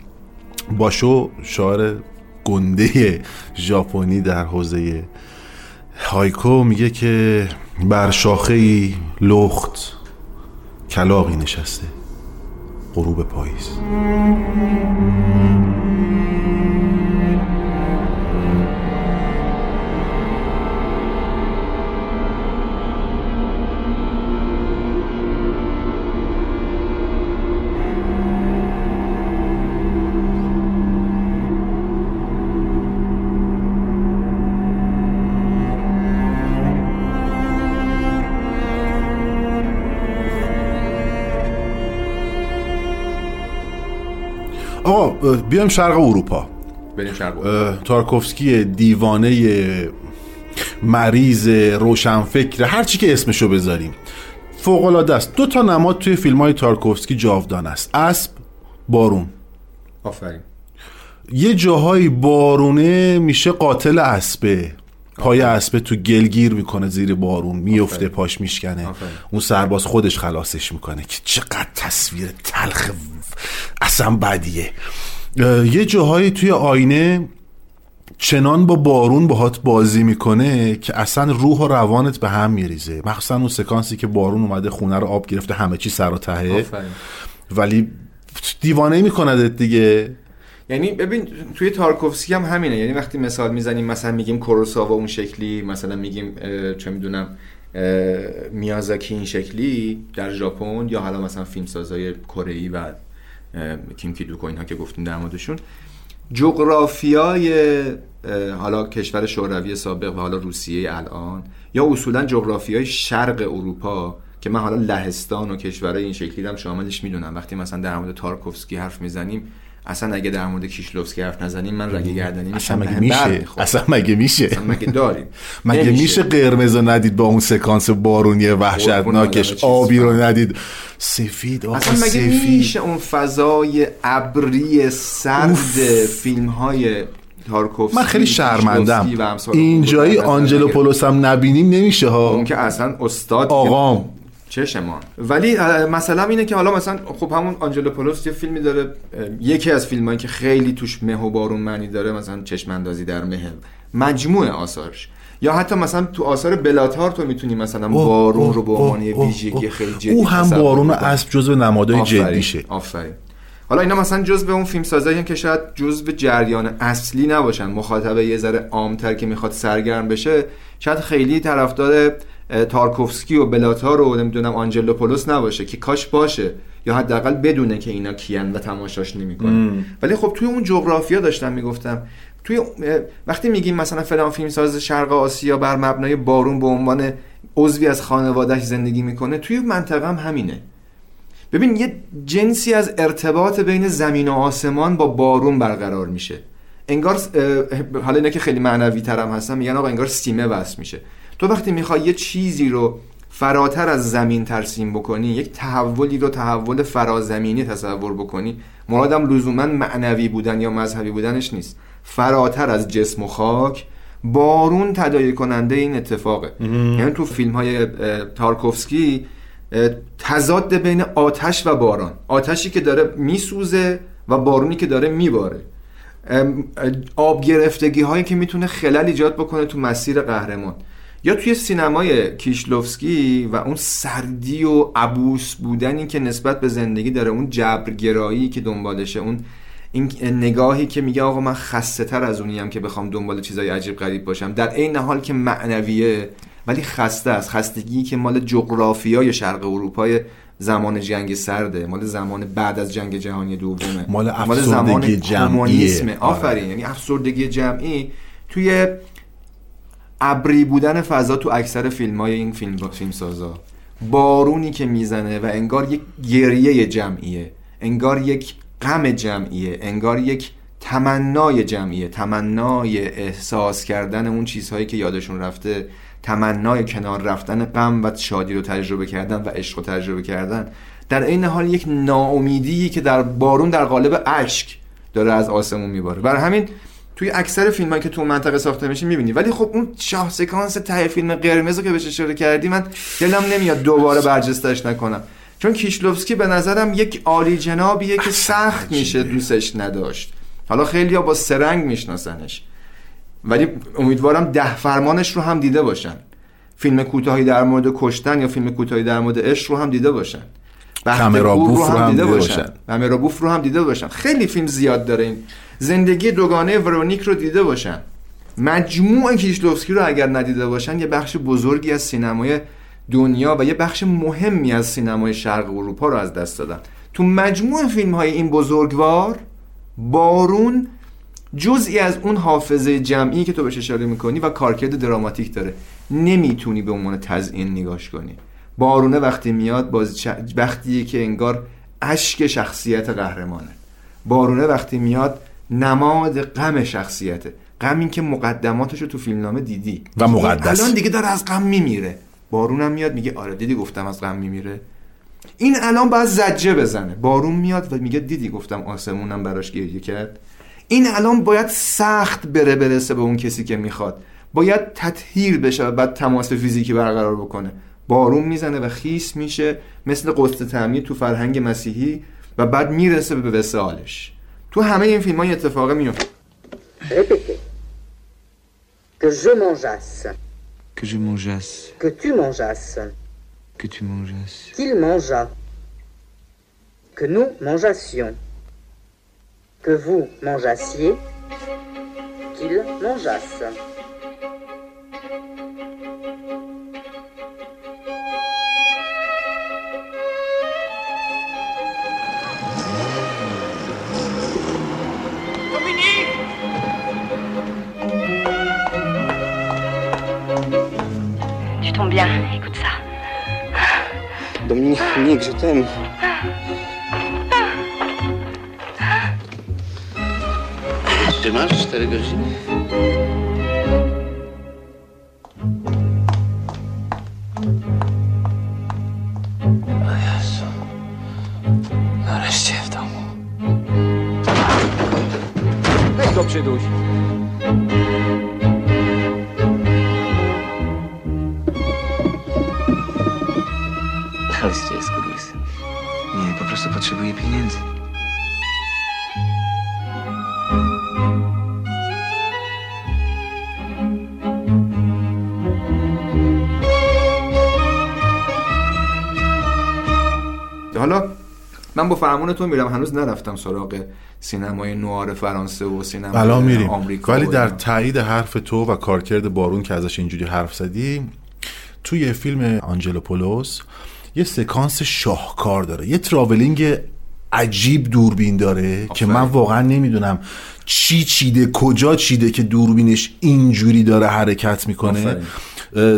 باشو شاعر گنده ژاپنی در حوزه هایکو میگه که بر شاخه لخت کلاقی نشسته غروب پاییز. بیایم شرق اروپا. بریم شرق اه، تارکوفسکی دیوانه مریض روشنفکر هر چی که اسمشو بذاریم. فوق العاده است. دو تا نماد توی فیلم های تارکوفسکی جاودان است. اسب بارون. آفرین. یه جاهایی بارونه میشه قاتل اسبه پای اسبه تو گلگیر می‌کنه زیر بارون. میفته. پاش میشکنه. آفرین. اون سرباز خودش خلاصش می‌کنه که چقدر تصویر تلخ اصلا بدیه. یه جاهایی توی آینه چنان با بارون باهات بازی می‌کنه که اصلا روح و روانت به هم میریزه. مخصوصا اون سکانسی که بارون اومده خونه رو آب گرفته همه چی سر و تهه ولی دیوانه میکندت دیگه. یعنی ببین توی تارکوفسکی هم همینه. یعنی وقتی مثال می‌زنیم مثلا میگیم کوروساوا اون شکلی مثلا میگیم چه می‌دونم میازاکی این شکلی در ژاپن یا حالا مثلا فیلمسازای کره ای و کیم کیدوکو اینها که گفتیم در موردشون. جغرافیای حالا کشور شوروی سابق و حالا روسیه الان یا اصولا جغرافیای شرق اروپا که من حالا لهستان و کشورهای این شکلی هم شاملش می‌دونم. وقتی مثلا در مورد تارکوفسکی حرف می‌زنیم اصلا اگه در مورد کیشلوفسکی حرف نزنیم من رگ گردنی اصلا مگه بر میشه؟ می‌خوره. اصلا مگه میشه؟ اصلا مگه داریم؟ (laughs) مگه. میشه قرمز رو ندید با اون سکانس بارونی وحشتناکش آبی رو. ندید؟ سفید آقا اصلا مگه سفید. میشه اون فضای ابری سرد فیلم های تارکوفسکی من خیلی شرمندم. اینجایی اون آنجلو. پولوس هم نبینیم نمیشه اون ها. که اصلا استاد آقام. چشمان. ولی مثلا اینه که حالا مثلا خب همون آنجلوپولوس یه فیلمی داره یکی از فیلمایی که خیلی توش مه و بارون معنی داره مثلا چشم اندازی در مه مجموعه آثارش. یا حتی مثلا تو آثار بلاتار تو می‌تونی مثلا اوه، بارون اوه، رو به اوه، عنوان ویژگی. خیلی جدی او هم بارون و کنی. اسب جزو نمادهای جدیشه. آفرین. حالا اینا مثلا جزء اون فیلم سازایی که شاید جزء جریان اصلی نباشن. مخاطب یه ذره عامتر که می‌خواد سرگرم بشه شاید خیلی طرفدار تارکوفسکی و بلاتار و نمی‌دونم آنجلوپولوس نباشه که کاش باشه یا حداقل بدونه که اینا کیان و تماشاش نمی‌کنه ولی خب توی اون جغرافیا داشتم می‌گفتم توی وقتی میگیم مثلا فلان فیلم ساز شرق آسیا بر مبنای بارون به عنوان عضوی از خانوادهش زندگی می‌کنه توی منطقه هم همینه. ببین یه جنسی از ارتباط بین زمین و آسمان با بارون برقرار میشه. انگار حالا اینا که خیلی معنوی ترم هستن میگن آقا انگار سیمه وصل میشه. تو وقتی می‌خوای یه چیزی رو فراتر از زمین ترسیم بکنی یک تحولی رو تحول فرازمینی تصور بکنی مرادم لزوما معنوی بودن یا مذهبی بودنش نیست. فراتر از جسم و خاک بارون تداعی کننده این اتفاقه. یعنی تو فیلم های تارکوفسکی تضاد بین آتش و باران. آتشی که داره میسوزه و بارونی که داره میباره. آب گرفتگی هایی که می‌تونه خلل ایجاد بکنه تو مسیر قهرمان. یا توی سینمای کیشلوفسکی و اون سردی و عبوس بودنی که نسبت به زندگی داره اون جبرگرایی که دنبالشه اون این نگاهی که میگه آقا من خسته تر از اونیم که بخوام دنبال چیزای عجیب غریب باشم در عین حال که معنویه ولی خسته است خستگی که مال جغرافیای شرق اروپای زمان جنگ سرده مال زمان بعد از جنگ جهانی دومه مال افسردگی جمعیه. کمونیسمه. آره. آفرین یعنی افسردگی جمعی توی ابری بودن فضا تو اکثر فیلم های این فیلم فیلم سازا بارونی که می‌زنه و انگار یک گریه جمعیه انگار یک غم جمعیه انگار یک تمنای جمعیه تمنای احساس کردن اون چیزهایی که یادشون رفته تمنای کنار رفتن غم و شادی رو تجربه کردن و عشق رو تجربه کردن. در این حال یک ناامیدی که در بارون در قالب اشک داره از آسمون میباره. برای همین توی اکثر فیلم که تو منطقه ساخته میشه می‌بینی. ولی خب اون شاه سکانس ته فیلم قرمز رو که بهش اشاره کردی من دلم نمیاد دوباره برجستش نکنم. چون کیشلوفسکی به نظرم یک عالی جنابیه که سخت میشه دوستش نداشت. حالا خیلی با سرنگ میشناسنش. ولی امیدوارم ده فرمانش رو هم دیده باشن. فیلم کوتاهی در مورد کشتن یا فیلم کوتاهی در مورد عشق رو هم دیده باشن. کامرا بوف رو هم دیده باشن. کامرا بوف رو هم دیده باشن. خیلی فیلم زیاد داره این. زندگی دوگانه ورونیک رو دیده باشن. مجموع کیشلوفسکی رو اگر ندیده باشن یه بخش بزرگی از سینمای دنیا و یه بخش مهمی از سینمای شرق اروپا رو از دست دادن. تو مجموع فیلم های این بزرگوار بارون جزئی از اون حافظه جمعی که تو بهش اشاره می‌کنی و کارکرد دراماتیک داره. نمی‌تونی به عنوان تزیین نگاش کنی. بارونه وقتی میاد باز وقتیه که انگار اشک شخصیت قهرمانه. بارونه وقتی میاد نماد غم شخصیته. غمی که مقدماتش رو تو فیلمنامه دیدی. و مقدس. الان دیگه داره از غم میمیره. بارونم میاد میگه آره دیدی گفتم از غم میمیره. این الان باید زجه بزنه. بارون میاد و میگه دیدی گفتم آسمونم براش گریه کرد. این الان باید سخت بره برسه به اون کسی که می‌خواد. باید تطهیر بشه و بعد تماس فیزیکی برقرار بکنه. بارون می‌زنه و خیس میشه. مثل قسط تعمیر تو فرهنگ مسیحی و بعد می‌رسه به وسالش. تو همه این فیلم های اتفاقه میفته Répétez. Que je mangeasse. Que je mangeasse, Que tu mangeasses. que tu mangeasses, Qu'il mangeât. Que nous mangeassions. Que vous mangeassiez. Qu'il mangeasse. Bien, écoute ça. Dominique, Dominique, je t'aime. Ty masz cztery godziny? O Jezu. Nareszcie w domu. Weź go przyduś. حالا من با فرمون تو میرم. هنوز نرفتم سراغ سینمای نوآر فرانسه و سینمای میریم. آمریکا ولی در. تایید حرف تو و کارکرد بارون که ازش اینجوری حرف زدی توی فیلم آنجلوپولوس یه سکانس شاهکار داره. یه تراولینگ عجیب دوربین داره که من واقعا نمی‌دونم چی چیده کجا چیده که دوربینش اینجوری داره حرکت می‌کنه. آفرین.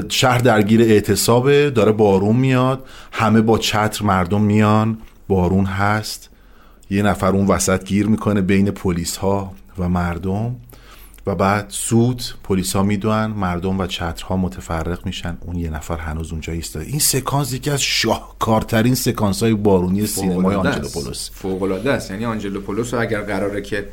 شهر درگیر اعتصابه داره بارون میاد همه با چتر مردم میان بارون هست. یه نفر اون وسط گیر می‌کنه بین پلیس ها و مردم و بعد سود پلیس ها می‌دونن مردم و چترها متفرق میشن. اون یه نفر هنوز اونجا ایستاده این سکانس یکی از شاهکارترین سکانس های بارونی سینمای. آنجلوپولوس فوق‌العاده است. یعنی آنجلوپولوس اگر قراره که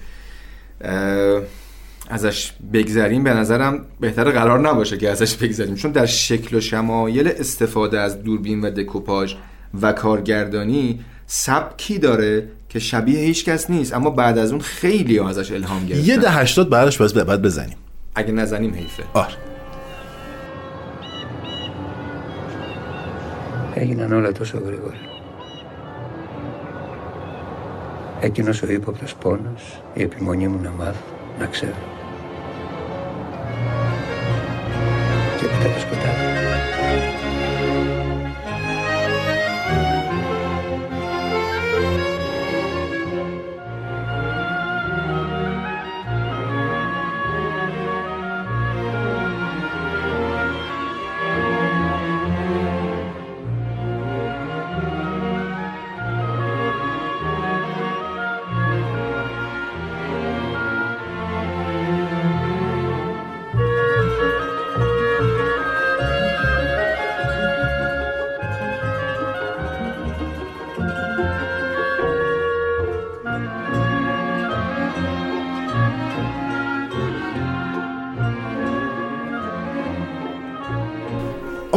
ازش بگذریم به نظرم بهتر قرار نباشه که ازش بگذریم چون در شکل و شمایل استفاده از دوربین و دکوپاژ و کارگردانی سبکی داره که شبیه هیچ کس نیست اما بعد از اون خیلی ها ازش الهام گرفتن یه ده هشتاد بعدش باز بعد بزنیم اگه نزنیم حیفه آره έγιναν όλα τόσο γρήγορα. Εκείνος ο ύποπτος πόνος, η επιμονή μου να μάθω, να ξέρω. Tiene que descubrir.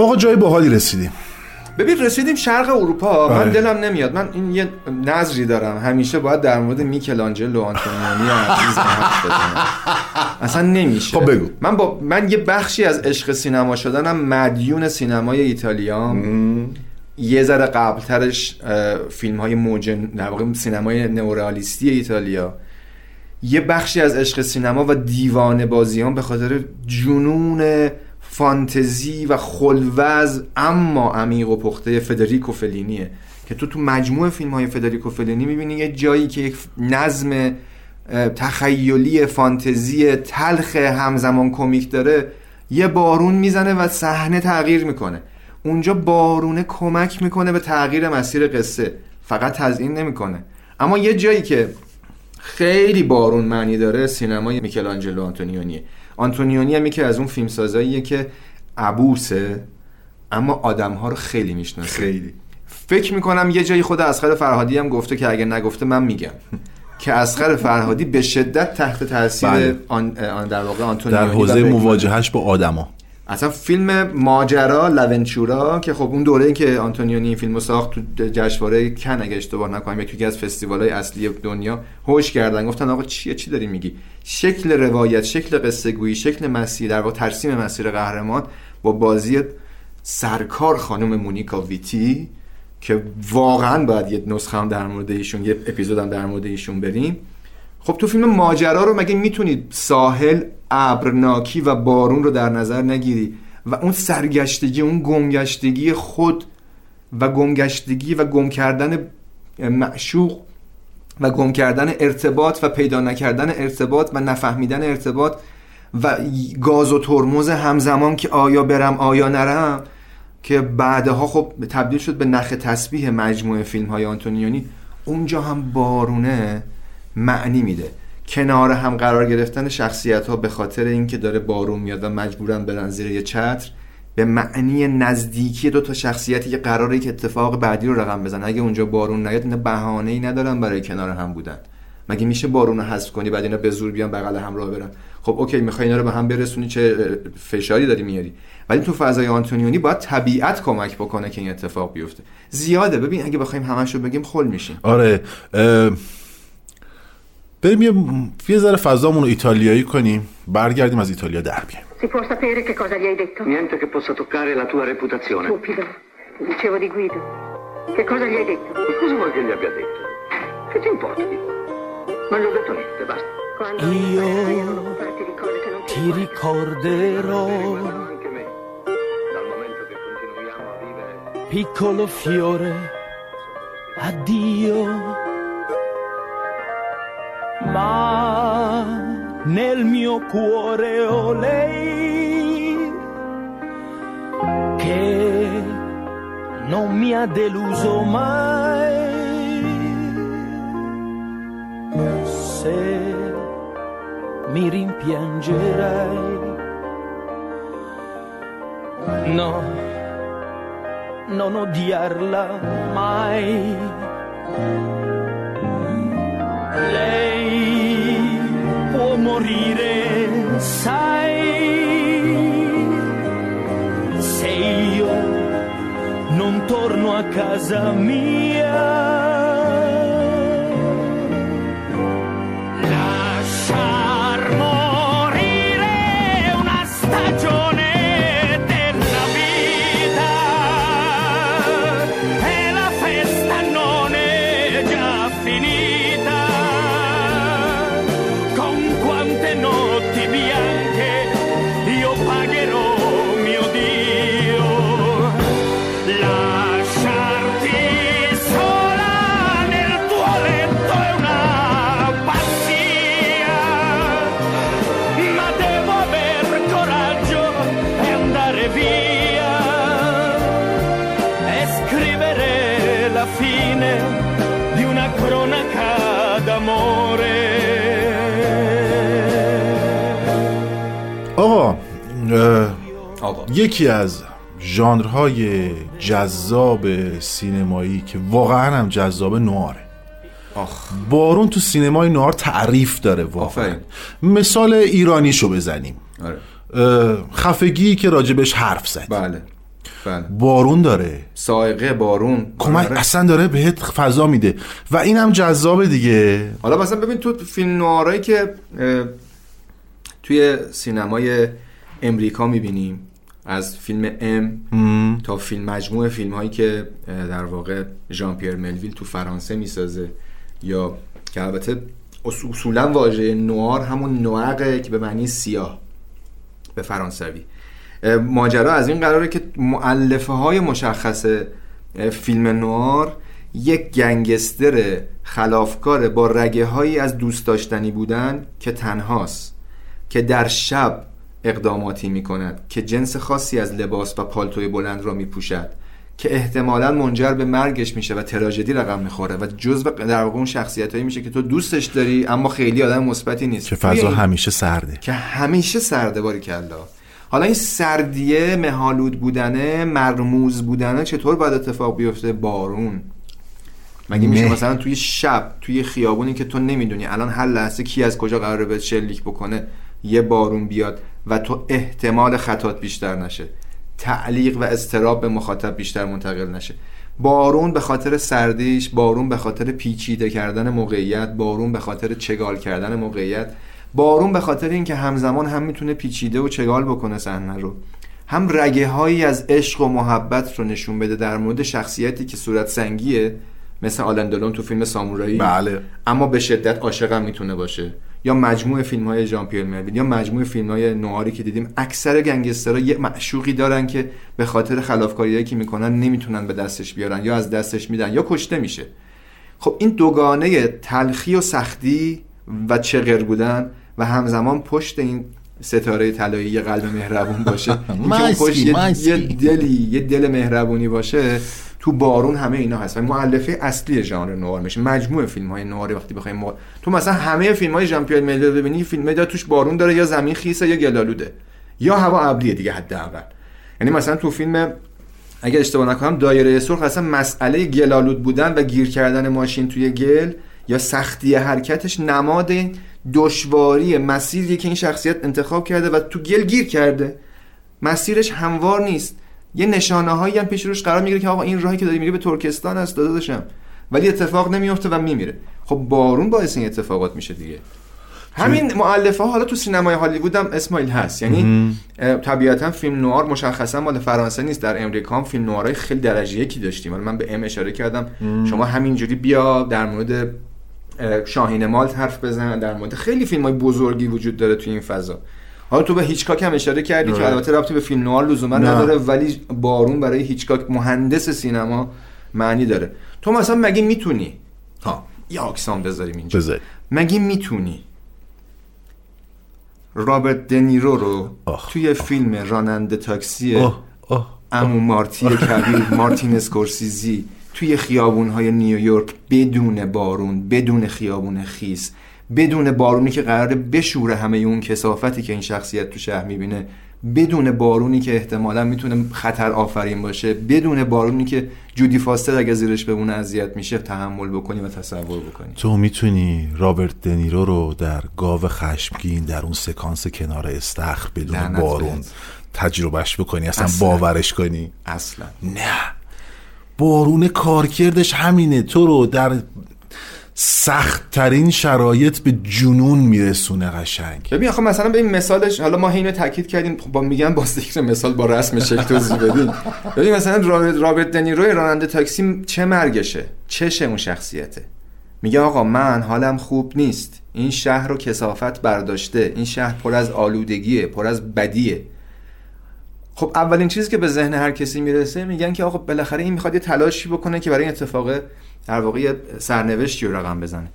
آقا جای باحالی رسیدیم. ببین رسیدیم شرق اروپا. من آره. دلم نمیاد. من این یه نظری دارم. همیشه باید در مورد میکلانجلو آنتونیونی (laughs) عزیز حرف بزنم. اصلا نمیشه. خب بگو. من با من یه بخشی از عشق سینما شدنم مدیون سینمای ایتالیا یه ذره قبلترش فیلم های موجن در واقع سینمای نئورئالیستی ایتالیا. یه بخشی از عشق سینما و دیوانه بازیان به خاطر جنون فانتزی و خلوز اما عمیق و پخته فدریکو فلینیه. که تو تو مجموع فیلم های فدریکو فلینی می‌بینی یه جایی که یک نظم تخیلی فانتزی تلخ همزمان کمیک داره یه بارون می‌زنه و صحنه تغییر می‌کنه. اونجا بارونه کمک می‌کنه به تغییر مسیر قصه. فقط تزیین نمی‌کنه. اما یه جایی که خیلی بارون معنی داره سینمای میکلانجلو آنتونیونیه. آنتونیونی هم یکی از اون فیلمسازاییه که عبوسه اما آدم ها رو خیلی می‌شناسه خیلی فکر می‌کنم یه جایی خود اسخر فرهادی هم گفته که اگه نگفته من میگم (laughs) که اسخر فرهادی به شدت تحت تاثیر بله. آن, آن در واقع آنتونیونی در حوزه. مواجهش با آدما اصلا فیلم ماجرا لونچورا که خب اون دوره که آنتونیونی این فیلمو ساخت تو جشنواره کن اگه اشتباه نکنم یکی از فستیوال‌های اصلی دنیا هوش کردن. گفتن آقا چیه؟ چی داری میگی؟ شکل روایت شکل قصه گویی شکل مسیر در واقع ترسیم مسیر قهرمان با بازی سرکار خانم مونیکا ویتی که واقعا باید یه نسخه هم در مورد ایشون یه اپیزود هم در مورد ایشون بریم. خب تو فیلم ماجرا رو مگه می‌تونید ساحل ابرناکی و بارون رو در نظر نگیری؟ و اون سرگشتگی اون گمگشتگی خود و گمگشتگی و گم کردن معشوق و گم کردن ارتباط و پیدا نکردن ارتباط و نفهمیدن ارتباط و گاز و ترمز همزمان که آیا برم آیا نرم که بعدها خب تبدیل شد به نخ تسبیح مجموعه فیلم های آنتونیونی. اونجا هم بارونه. معنی میده. کنار هم قرار گرفتن شخصیت ها به خاطر اینکه داره بارون میاد و مجبورن برن زیر یه چتر به معنی نزدیکی دو تا شخصیتی که قراره که اتفاق بعدی رو رقم بزنن. اگه اونجا بارون نیاد اینا بهانه ای ندارن برای کنار هم بودن. مگه میشه بارون رو حذف کنی بعد اینا به زور بیان بغل هم راه برن؟ خب اوکی می‌خوای اینا رو به هم برسونی چه فشاری داری میاری؟ ولی تو فضای آنتونیونی باید طبیعت کمک بکنه که این اتفاق بیفته. زیاده. ببین اگه بخوایم همش بگیم خل میشیم. آره بریم یه یه ذره فضامون رو ایتالیایی کنیم برگردیم از ایتالیا در بیایم Si può sapere che cosa gli hai detto? Niente che possa toccare la tua reputazione. Stupido. Dicevo di Guido. Che cosa gli hai detto? Ma cosa vuoi che gli abbia detto? Che ti importa di quello? Non gli ho detto niente, basta. Quando Io erano parti di cose che non ti ti ricorderò, Anche me. Dal momento che continuiamo a vivere piccolo fiore, addio. ma nel mio cuore ho lei che non mi ha deluso mai. Se mi rimpiangerai, no non odiarla mai. Lei può morire, sai, se io non torno a casa mia. یکی از ژانرهای جذاب سینمایی که واقعا هم جذاب نواره. آخ. بارون تو سینمای نوار تعریف داره واقعا. آفرین. مثال ایرانیشو بزنیم. آره. خفگی که راجبش حرف زد. بله. بله. بارون داره. سائقه بارون. کمک آره. اصلا داره بهت فضا میده. و اینم جذابه دیگه. حالا مثلا ببین تو فیلم نوارایی که توی سینمای امریکا می‌بینیم از فیلم ام تا فیلم مجموعه فیلم هایی که در واقع ژان پیر ملویل تو فرانسه می‌سازه. یا که البته اص- اصولا واژه نوار همون نوعقه که به معنی سیاه به فرانسوی. ماجرا از این قراره که معلفه های مشخص فیلم نوار یک گنگستر خلافکار با رگه هایی از دوست داشتنی بودن که تنهاست که در شب اقداماتی می کند که جنس خاصی از لباس و پالتوی بلند را می پوشد که احتمالا منجر به مرگش میشه و تراژدی رقم می‌خوره و جزء در واقع اون شخصیت میشه که تو دوستش داری اما خیلی آدم مثبتی نیست. که فضا همیشه سرده. که همیشه سرده باری کلا حالا این سردیه مهالود بودنه مرموز بودنه چطور باید اتفاق بیفته؟ بارون. مگه میشه. مثلا توی شب توی خیابونی که تو نمی‌دونی الان هر لحظه کی از کجا قراره به شلیک بکنه یه بارون بیاد. و تو احتمال خطات بیشتر نشه. تعلیق و استراب به مخاطب بیشتر منتقل نشه. بارون به خاطر سردیش بارون به خاطر پیچیده کردن موقعیت بارون به خاطر چگال کردن موقعیت بارون به خاطر اینکه همزمان هم می‌تونه پیچیده و چگال بکنه صحنه رو. هم رگه هایی از عشق و محبت رو نشون بده در مورد شخصیتی که صورت سنگیه مثل آلندلون تو فیلم سامورایی. بله. اما به شدت عاشقم می‌تونه باشه. یا مجموعه فیلم های ژان پیر ملویل یا مجموعه فیلم های نواری که دیدیم اکثر گنگسترها یه معشوقی دارن که به خاطر خلافکاریایی که می‌کنن نمی‌تونن به دستش بیارن یا از دستش میدن یا کشته میشه خب این دوگانه تلخی و سختی و چغر بودن و همزمان پشت این ستاره طلایی یه قلب مهربون باشه (laughs) مایسکی، پشت. یه دلی یه دل مهربونی باشه تو بارون همه اینا هست. و مؤلفه اصلی ژانر نوار میشه. مجموعه فیلم های نواری وقتی بخوایم ما... تو مثلا همه فیلم های ژان پیر ملویل ببینی فیلم داره توش بارون داره یا زمین خیسه یا گلالوده. یا هوا ابریه دیگه حداقل. یعنی مثلا تو فیلم اگه اشتباه نکنم دایره سرخ اصلا مسئله گلالود بودن و گیر کردن ماشین توی گل یا سختی حرکتش نماد دشواری مسیریه که این شخصیت انتخاب کرده و تو گل گیر کرده. مسیرش هموار نیست. یه نشانه هایی هم پیش روش قرار می‌گیره که آقا این راهی که داری میری به ترکستان است داده داشتم ولی اتفاق نمیفته و میمیره. خب بارون باعث این اتفاقات میشه دیگه. همین معلفه ها حالا تو سینمای هالیوود هم اسماعیل هست. یعنی طبیعتا فیلم نوار مشخصا مال فرانسه نیست. در امریکا هم فیلم نوارای خیلی درجه یکی داشتیم. من به ام اشاره کردم. شما همینجوری بیا در مورد اه، شاهین مالت حرف بزن. در مورد خیلی فیلم های بزرگی وجود داره توی این فضا. حالا تو به هیچکاک هم اشاره کردی که آره. البته ربطی به فیلم نوار لزوما. نداره ولی بارون برای هیچکاک مهندس سینما معنی داره تو مثلا مگه می‌تونی ها یه اکسان بذاریم اینجا بذار مگه می‌تونی رابرت دنیرو رو آخ. توی فیلم راننده تاکسی امو مارتی کبیر مارتین اسکورسیزی توی خیابونهای نیویورک بدون بارون بدون خیابون خیس بدون بارونی که قراره بشوره همه اون کسافتی که این شخصیت تو شهر می‌بینه بدون بارونی که احتمالا می‌تونه خطر آفرین باشه بدون بارونی که جودی فاستر اگه زیرش بمونه اذیت میشه تحمل بکنی و تصور بکنی. تو می‌تونی رابرت دنیرو رو در گاو خشمگین در اون سکانس کنار استخر بدون بارون. تجربهش بکنی اصلا, اصلا. باورش کنی؟ اصلا. نه. بارون کارکردش همینه. تو رو در سخت ترین شرایط به جنون میرسونه قشنگ. ببین آخه مثلا به این مثالش حالا ما اینو تاکید کردیم خب با میگن با ذکر مثال با رسم شکل توضیح بدیم ببین مثلا رابرت, دنیروی راننده تاکسی چه مرگشه؟ چشه اون شخصیته. میگه آقا من حالم خوب نیست. این شهر رو کسافت برداشته. این شهر پر از آلودگیه پر از بدیه. خب اولین چیزی که به ذهن هر کسی می‌رسه میگن که آقا بالاخره این می‌خواد یه تلاشی بکنه که برای این اتفاق در واقع سرنوشتی رو رقم بزنه.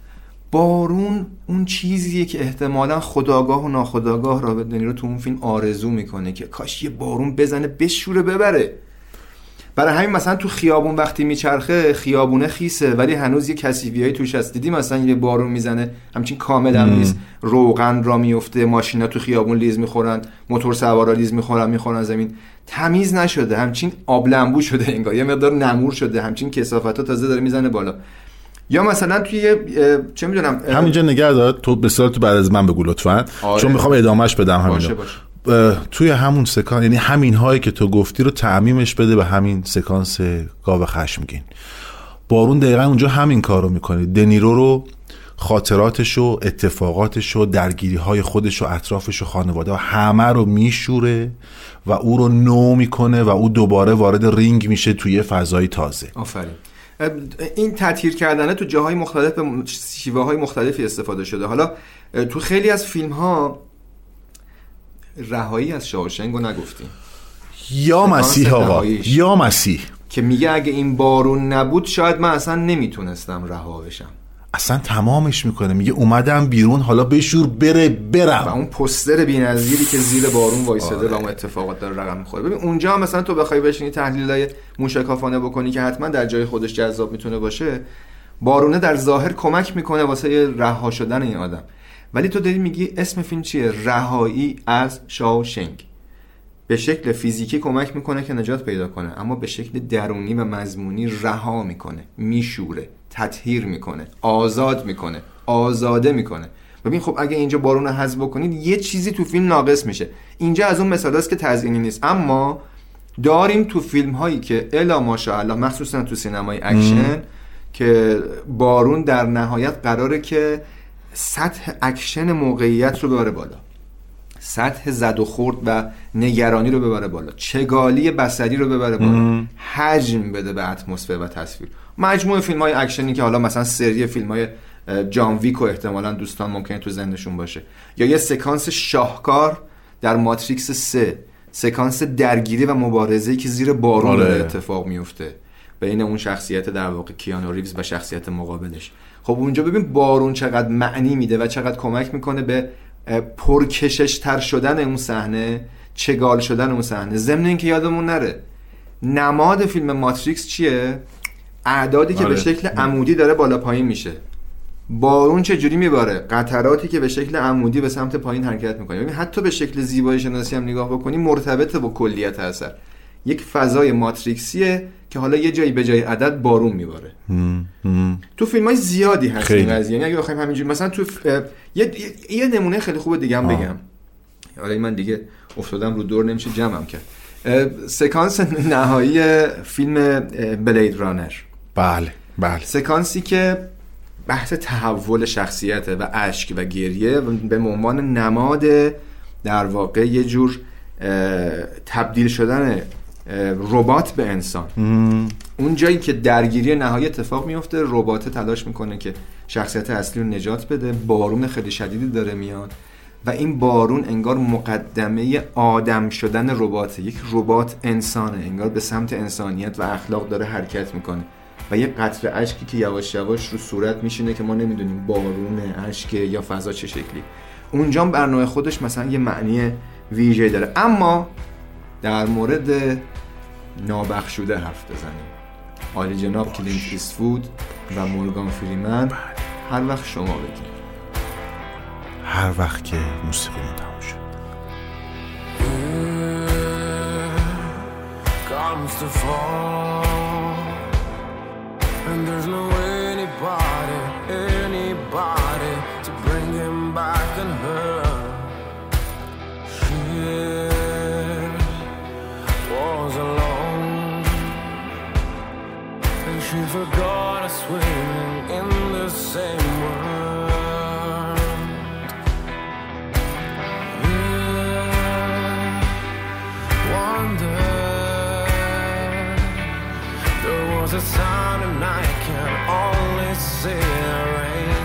بارون اون چیزیه که احتمالا خداگاه و ناخداگاه رابرت دنیرو تو اون فیلم آرزو می‌کنه که کاش یه بارون بزنه بشوره ببره. برای همین مثلا تو خیابون وقتی میچرخه خیابونه خیسه ولی هنوز یه کثیفیایی توش هست. دیدی مثلا یه بارون می‌زنه همچین کامل هم نیست. روغن را میفته ماشینا تو خیابون لیز می‌خورن موتور سوارا لیز می‌خورن می‌خورن زمین. تمیز نشده همچین آبلنبو شده انگار. یه مقدار نمور شده همچین کثافت تازه داره می‌زنه بالا. یا مثلا توی یه چه می‌دونم همینجا نگه دار تو بسیار تو بعد از من بگو لطفا. آره. چون می‌خوام ادامهش بدم همینجا. باشه باشه. توی همون سکانس یعنی همین هایی که تو گفتی رو تعمیمش بده به همین سکانس گاو خشمگین. بارون دقیقا اونجا همین کار رو می‌کنه. دنیرو رو خاطراتش و اتفاقاتش و درگیری های خودش و اطرافش و خانواده و همه رو میشوره و او رو نو می‌کنه و او دوباره وارد رینگ میشه توی فضای تازه. آفرین. این تطهیر کردنه تو جاهای مختلف به شیوه های مختلفی استفاده شده. حالا تو خیلی از فیلم ها رهایی از شاوشنگ رو نگفتیم یا مسیح آقا. یا مسیح. که میگه اگه این بارون نبود شاید من اصلا نمی‌تونستم رها بشم. اصلا تمامش می‌کنه. میگه اومدم بیرون حالا بشور بره و برم اون پستر بی‌نظیری که زیر بارون وایساده آره. و اون اتفاقات داره رقم می‌خوره. ببین اونجا هم مثلا تو بخوای بشینی تحلیلای موشکافانه بکنی که حتما در جای خودش جذاب می‌تونه باشه بارونه در ظاهر کمک می‌کنه واسه رها شدن این آدم. ولی تو داری میگی اسم فیلم چیه؟ رهایی از شاوشنگ. به شکل فیزیکی کمک می‌کنه که نجات پیدا کنه اما به شکل درونی و مضمونی رها می‌کنه میشوره تطهیر می‌کنه آزاد می‌کنه آزاده می‌کنه. ببین خب اگه اینجا بارون رو حذف بکنید یه چیزی تو فیلم ناقص میشه. اینجا از اون مثال است که تزیینی نیست. اما داریم تو فیلم هایی که الا ماشاءالله مخصوصا تو سینمای اکشن که بارون در نهایت قراره که سطح اکشن موقعیت رو ببره بالا. سطح زد و خورد و نگرانی رو ببره بالا. چگالی بصری رو ببره بالا. حجم بده به اتمسفر و تصویر. مجموعه فیلم های اکشنی که حالا مثلا سری فیلم های جان ویک و احتمالا دوستان ممکنه تو ذهنشون باشه. یا یه سکانس شاهکار در ماتریکس 3 سکانس درگیری و مبارزه که زیر بارون آره. اتفاق میفته بین اون شخصیت در واقع کیانو ریوز و شخصیت مقابلش. خب اونجا ببین بارون چقدر معنی میده و چقدر کمک می‌کنه به پرکشش تر شدن اون صحنه چگال شدن اون صحنه. ضمن اینکه یادمون نره نماد فیلم ماتریکس چیه؟ اعدادی که آره. به شکل عمودی داره بالا پایین میشه. بارون چه جوری میباره؟ قطراتی که به شکل عمودی به سمت پایین حرکت می‌کنه. ببین حتی به شکل زیبایی شناسی هم نگاه بکنی مرتبط با کلیت اثر. یک فضای ماتریکسیه که حالا یه جایی به جای عدد بارون میباره. تو فیلم های زیادی هست خیلی. این قضیه. یعنی اگه بخوایم همینجوری مثلا تو ف- یه, یه, نمونه خیلی خوب دیگه هم. بگم. آره من دیگه افتادم رو دور نمیشه جمعم کرد. سکانس نهایی فیلم بلید رانر بله بله. سکانسی که بحث تحول شخصیته و اشک و گریه و به عنوان نماد در واقع یه جور تبدیل شدن ربات به انسان. اون جایی که درگیری نهایی اتفاق میفته ربات تلاش می‌کنه که شخصیت اصلی رو نجات بده بارون خیلی شدیدی داره میاد و این بارون انگار مقدمه آدم شدن رباته. یک ربات انسانه انگار به سمت انسانیت و اخلاق داره حرکت می‌کنه و یه قطره اشکی که یواش یواش رو صورت میشینه که ما نمی‌دونیم بارون اشک یا فضا چه شکلی. اونجا هم بر نوع خودش مثلا یه معنی ویژه داره. اما در مورد نابخشوده حرف بزنیم. عالی جناب کلینت ایستوود و مورگان فریمن هر وقت شما بگید هر وقت که موسیقی تموم شد. Comes to fall And there's no anybody forgot her swimming in the same world. Yeah, wonder there was a sound and I can only see the rain.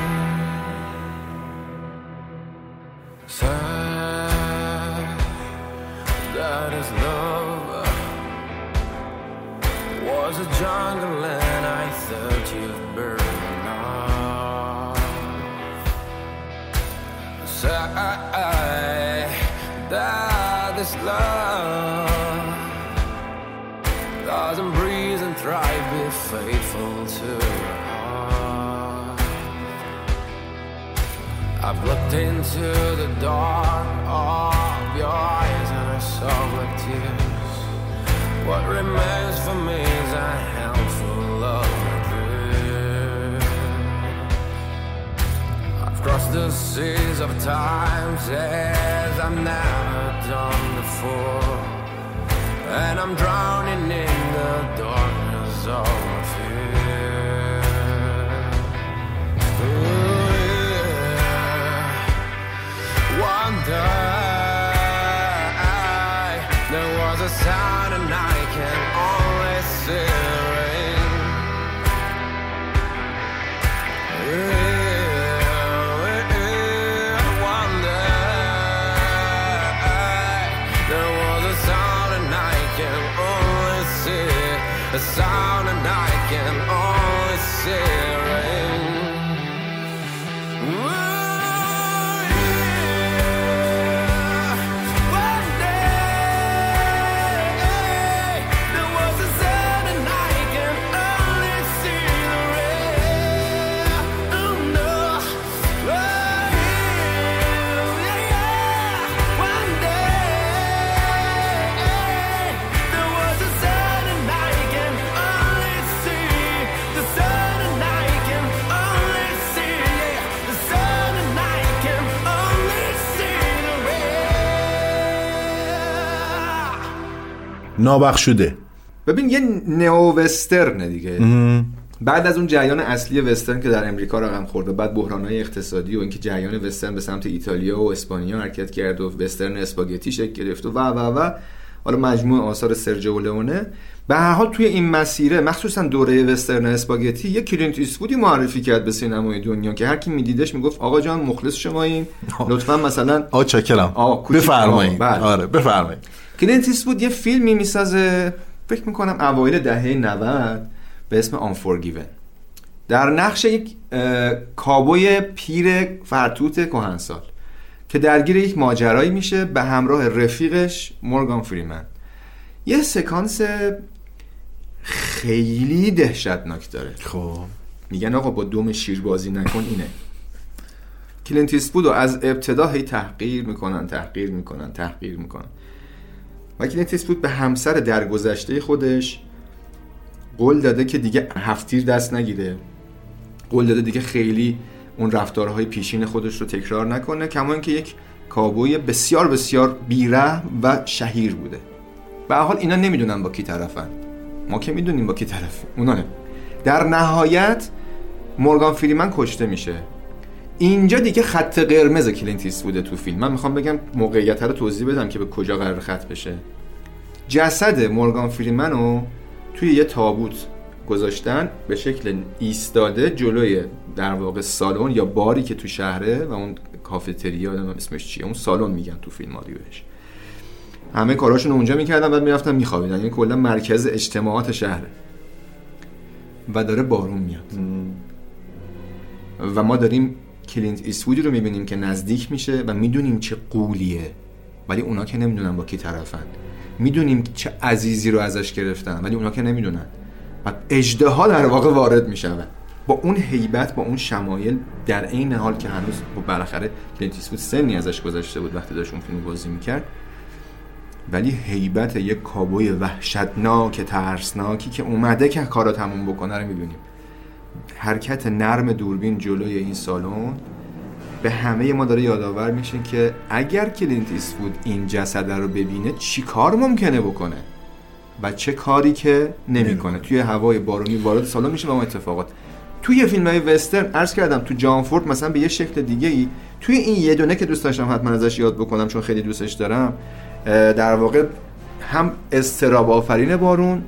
Sad that his love. Was a jungle and I you've burned off. So I, I die this love. Doesn't breathe and thrive, be faithful to your heart. I've looked into the dark of your eyes and I saw what tears. What remains for me is a handful. I've the seas of times as I've never done before. And I'm drowning in the darkness of my fear. Ooh, yeah. One نابخشوده. ببین یه نئو وسترنه دیگه بعد از اون جریان اصلی وسترن که در امریکا رقم خورد و بعد بحرانهای اقتصادی و اینکه جریان وسترن به سمت ایتالیا و اسپانیا حرکت کرد و وسترن اسپاگتی شکل گرفت و و و و حالا مجموع آثار سرجیو لئونه. به هر حال توی این مسیره مخصوصا دوره وسترن اسپاگتی یه کلینت ایستوودی معرفی کرد به سینمای دنیا که هر کی میدیدش می‌گفت آقا جان مخلص شماییم (laughs) لطفا مثلا آ کوچیک- بفرمایید بله. آره بفرمایید کلینت ایستوود یه فیلمی می‌سازه فکر می‌کنم اوایل دهه 90 به اسم Unforgiven در نقش یک کابوی پیر فرتوت کهنسال. که درگیر یک ماجرایی میشه به همراه رفیقش مورگان فریمن. یه سکانس خیلی دهشتناک داره. خب. میگن آقا با دم شیر بازی نکن اینه. کلینت ایستوود رو از ابتدا هی تحقیر می‌کنن تحقیر می‌کنن تحقیر می‌کنن. و کلینت ایستوود به همسر درگذشته خودش قول داده که دیگه هفت‌تیر دست نگیره. قول داده دیگه خیلی اون رفتارهای پیشین خودش رو تکرار نکنه کما اینکه یک کابوی بسیار بسیار بیره و شهیر بوده. به حال اینا نمی‌دونن با کی طرفن. ما که می‌دونیم با کی طرف. اونا نه. در نهایت مورگان فریمن کشته میشه. اینجا دیگه خط قرمز کلینت ایستوود تو فیلم. من می‌خوام بگم موقعیت رو توضیح بدم که به کجا قرار ختم بشه. جسد مورگان فریمن رو توی یه تابوت گذاشتن به شکل ایستاده جلوی در واقع سالن یا باری که تو شهره و اون کافتریا نمی‌دونم اسمش چیه اون سالن میگن تو فیلم ها بهش. همه کاراشون اونجا می‌کردن بعد می‌رفتن میخوابیدن. یعنی کلا مرکز اجتماعات شهره. و داره بارون میاد. و ما داریم کلینت ایستوودی رو می‌بینیم که نزدیک میشه و می‌دونیم چه غولیه. ولی اونا که نمی‌دونن با کی طرفن. می‌دونیم چه عزیزی رو ازش گرفتن ولی اونا که نمی‌دونن. و اژدها در واقع وارد میشه. با اون هیبت با اون شمایل در عین حال که هنوز با بالاخره کلینت ایستوود سنی ازش گذشته بود وقتی داشت اون فیلم بازی می‌کرد ولی هیبت یک کابوی وحشتناک ترسناکی که اومده که کارو تموم بکنه رو می‌بینیم حرکت نرم دوربین جلوی این سالن به همه ما داره یادآور میشه که اگر کلینت ایستوود این جسد رو ببینه چی کار ممکنه بکنه؟ و چه کاری که نمی‌کنه. توی هوای بارونی وارد سالن میشه با اون اتفاقات توی فیلم های وسترن عرض کردم تو جان فورد مثلا به یه شکل دیگه ای توی این یه دونه که دوست داشتم حتما ازش یاد بکنم چون خیلی دوستش دارم در واقع هم اضطراب آفرین بارون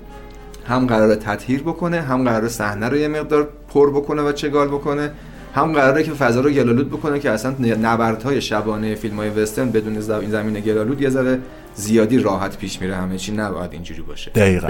هم قراره تطهیر بکنه هم قراره صحنه رو یه مقدار پر بکنه و چگال بکنه هم قراره که فضا رو گلالود بکنه که اصلا نبردهای شبانه فیلم های وسترن بدون این زمین گلالود یه ذره زیادی راحت پیش میره همه چی نباید اینجوری باشه. دقیقا.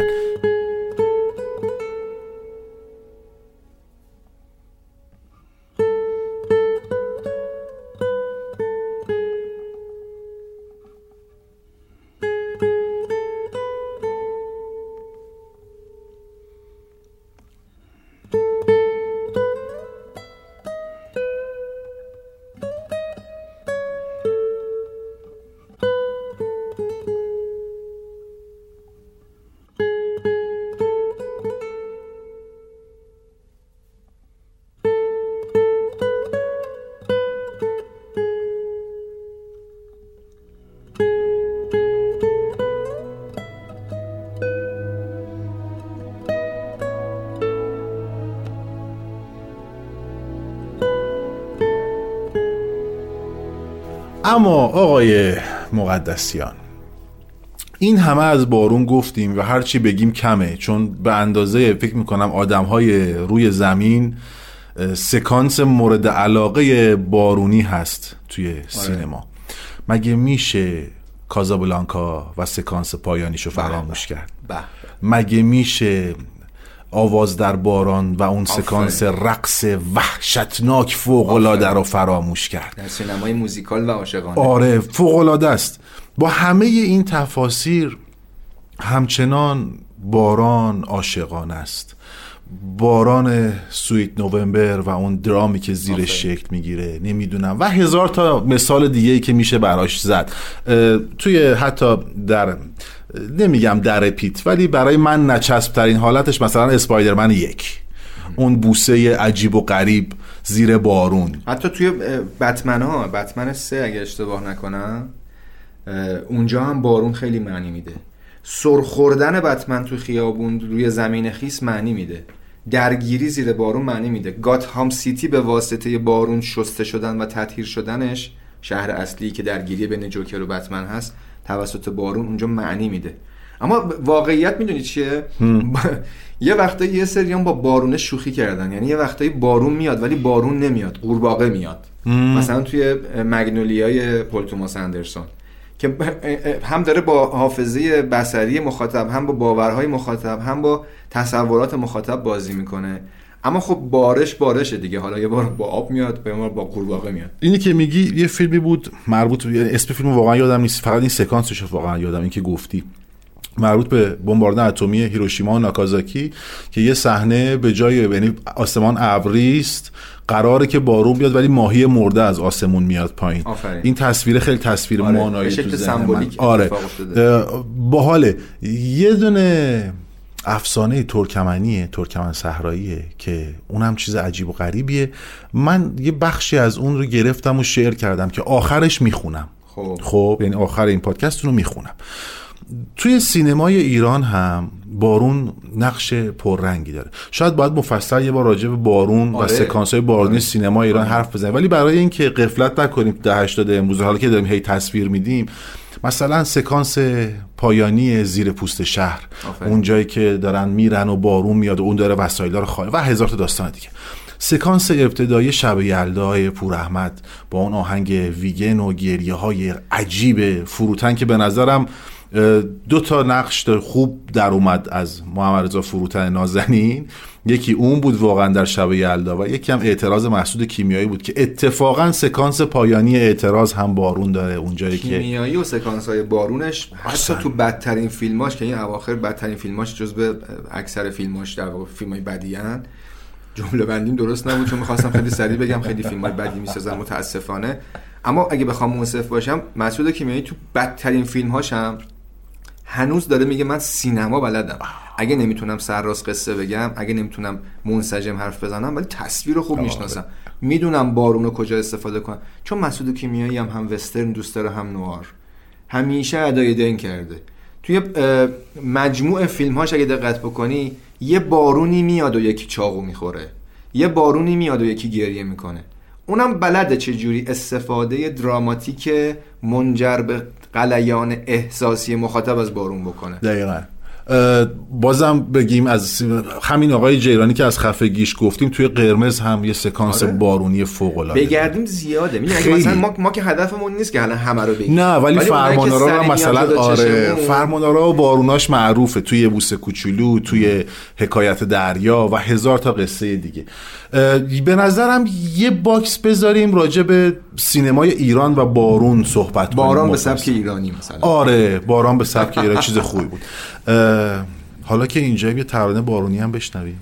اما آقای مقدسیان این همه از بارون گفتیم و هرچی بگیم کمه چون به اندازه فکر می‌کنم آدم های روی زمین سکانس مورد علاقه بارونی هست توی سینما. مگه میشه کازابلانکا و سکانس پایانیشو فراموش کرد؟ به مگه میشه آواز در باران و اون سکانس رقص وحشتناک فوق‌العاده رو فراموش کرد. در سینمای موزیکال و عاشقانه. آره فوق‌العاده است. با همه این تفاسیر همچنان باران عاشقانه است. باران سویت نوامبر و اون درامی که زیرش شکل می‌گیره نمی‌دونم. و هزار تا مثال دیگه ای که میشه براش زد. توی حتی در نمیگم در پیت ولی برای من نچسب ترین حالتش مثلا اسپایدرمن یک. اون بوسه عجیب و غریب زیر بارون. حتی توی بتمن ها بتمن سه اگه اشتباه نکنم اونجا هم بارون خیلی معنی میده. سرخوردن بتمن تو خیابون روی زمین خیس معنی میده. درگیری زیر بارون معنی میده. گاتهام سیتی به واسطه بارون شسته شدن و تطهیر شدنش شهر اصلی که درگیری بین جوکر و بتمن هست توسط بارون اونجا معنی میده. اما واقعیت می‌دونی چیه؟ (laughs) یه وقتایی یه سریان با بارونه شوخی کردن. یعنی یه وقتایی بارون میاد ولی بارون نمیاد قورباغه میاد. مثلا توی مگنولیای پل توماس اندرسون. که هم داره با حافظه بصری مخاطب هم با باورهای مخاطب هم با تصورات مخاطب بازی می‌کنه. اما خب بارش بارشه دیگه. حالا یه بار با آب میاد یه بار با قورباغه میاد. اینی که میگی یه فیلمی بود مربوط به اسم فیلم واقعا یادم نیست. فقط این سکانسش واقعا یادم این که گفتی. مربوط به بمباردن اتمی هیروشیما و ناکازاکی که یه صحنه به جای یعنی آسمان ابری است قراره که بارون بیاد ولی ماهی مرده از آسمون میاد پایین. آفرین. این تصویر خیلی تصویر آره، مانایی تو ذهن آره. اه، باحاله. یه دونه افسانه ترکمنیه ترکمن صحراییه که اونم چیز عجیب و غریبیه. من یه بخشی از اون رو گرفتم و شعر کردم که آخرش می‌خونم. خب. خب یعنی آخر این پادکست رو می‌خونم. توی سینمای ایران هم بارون نقش پررنگی داره. شاید باید مفصل یه بار راجع به بارون و آره. سکانس های بارونی سینما ایران حرف بزنیم. ولی برای اینکه قفلت نکنیم ده 80 امروز حالا که داریم هی تصویر میدیم مثلا سکانس پایانی زیر پوست شهر. اون جایی که دارن میرن و بارون میاد و اون داره وسایل رو خواهی و هزار تا داستان دیگه. سکانس ابتدایی شب یلدای پور احمد با اون آهنگ ویگن و گریه های عجیب فروتن که به نظرم دو تا نقش خوب در اومد از محمد رضا فروتن نازنین یکی اون بود واقعا در شب یلدا و یکی هم اعتراض محسود کیمیایی بود که اتفاقا سکانس پایانی اعتراض هم بارون داره اونجایی که کیمیایی و سکانس های بارونش حتی. تو بدترین فیلماش که این اواخر بدترین فیلماش جز به اکثر فیلماش در واقع فیلم های بدی هن. جمله بندیم درست نبود چون می‌خواستم خیلی سریع بگم خیلی فیلم های بدی می‌سازم متاسفانه اما اگه بخوام منصف باشم مسعود کیمیایی تو بدترین فیلمهاش هم هنوز داره میگه من سینما بلدم. اگه نمی‌تونم سرراست قصه بگم اگه نمی‌تونم منسجم حرف بزنم ولی تصویر رو خوب می‌شناسم. می‌دونم بارون رو کجا استفاده کنم. چون مسعود کیمیایی هم هم وسترن دوست داره هم نوار. همیشه ادای دین کرده. توی مجموع فیلمهاش اگه دقت بکنی یه بارونی میاد و یکی چاقو می‌خوره. یه بارونی میاد و یکی گریه می‌کنه. اونم بلده چجوری؟ استفاده دراماتیک منجر به قلیان احساسی مخاطب از بارون بکنه. دقیقا. بازم بگیم از همین آقای جیرانی که از خفگیش گفتیم توی قرمز هم یه سکانس آره. بارونی فوق العاده بگردیم زیاده. خیلی. مثلا ما, ما که هدفمون نیست که الان همه رو بگیم. نه ولی که فرمانارا میاد مثلا آره فرمانارا و باروناش معروفه. توی بوسه کوچولو توی حکایت دریا و هزار تا قصه دیگه. به نظرم یه box بذاریم راجع به سینمای ایران و بارون صحبت کنیم. باران به. سبک ایرانی مثلا. آره باران به سبک ایران چیز خوبی بود. (laughs) حالا که اینجا یه ترانه بارونی هم بشنویم.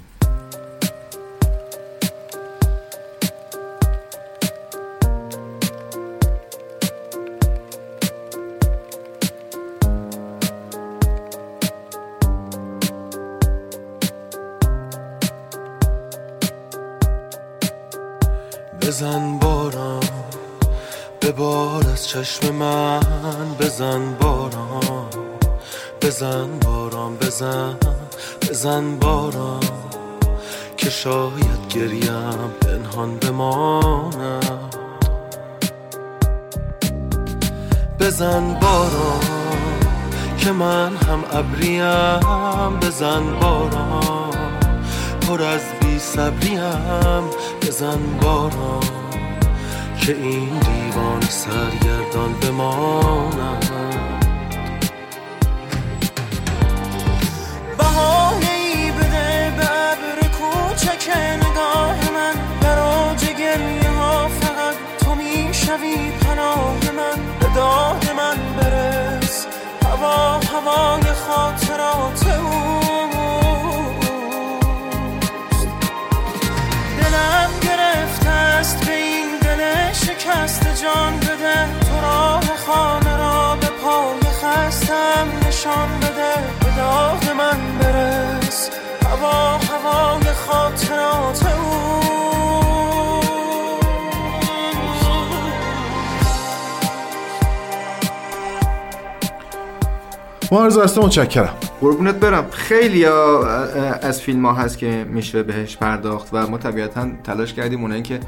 بزن باران به بار از چشم من بزن بزن باران بزن بزن باران که شاید گریم پنهان بمانم. بزن باران که من هم ابریم. بزن باران پر از بی صبریم. بزن باران که این دیوان سرگردان بمانم. کوچک نگاه من در اوج گریه ها فقط تو می‌شوی پناه من. به داد من برس. هوا هوای خاطرات اوست. دلم گرفته است به این دل شکست جان بده. تو راه خانه را به پای خستم نشان بده. به داغ من برس. هوا هوای خاطرات او. معرض است متشکرم. قربونت برم. خیلی از فیلم ها هست که میشه بهش پرداخت و ما طبیعتا تلاش کردیم اونایی که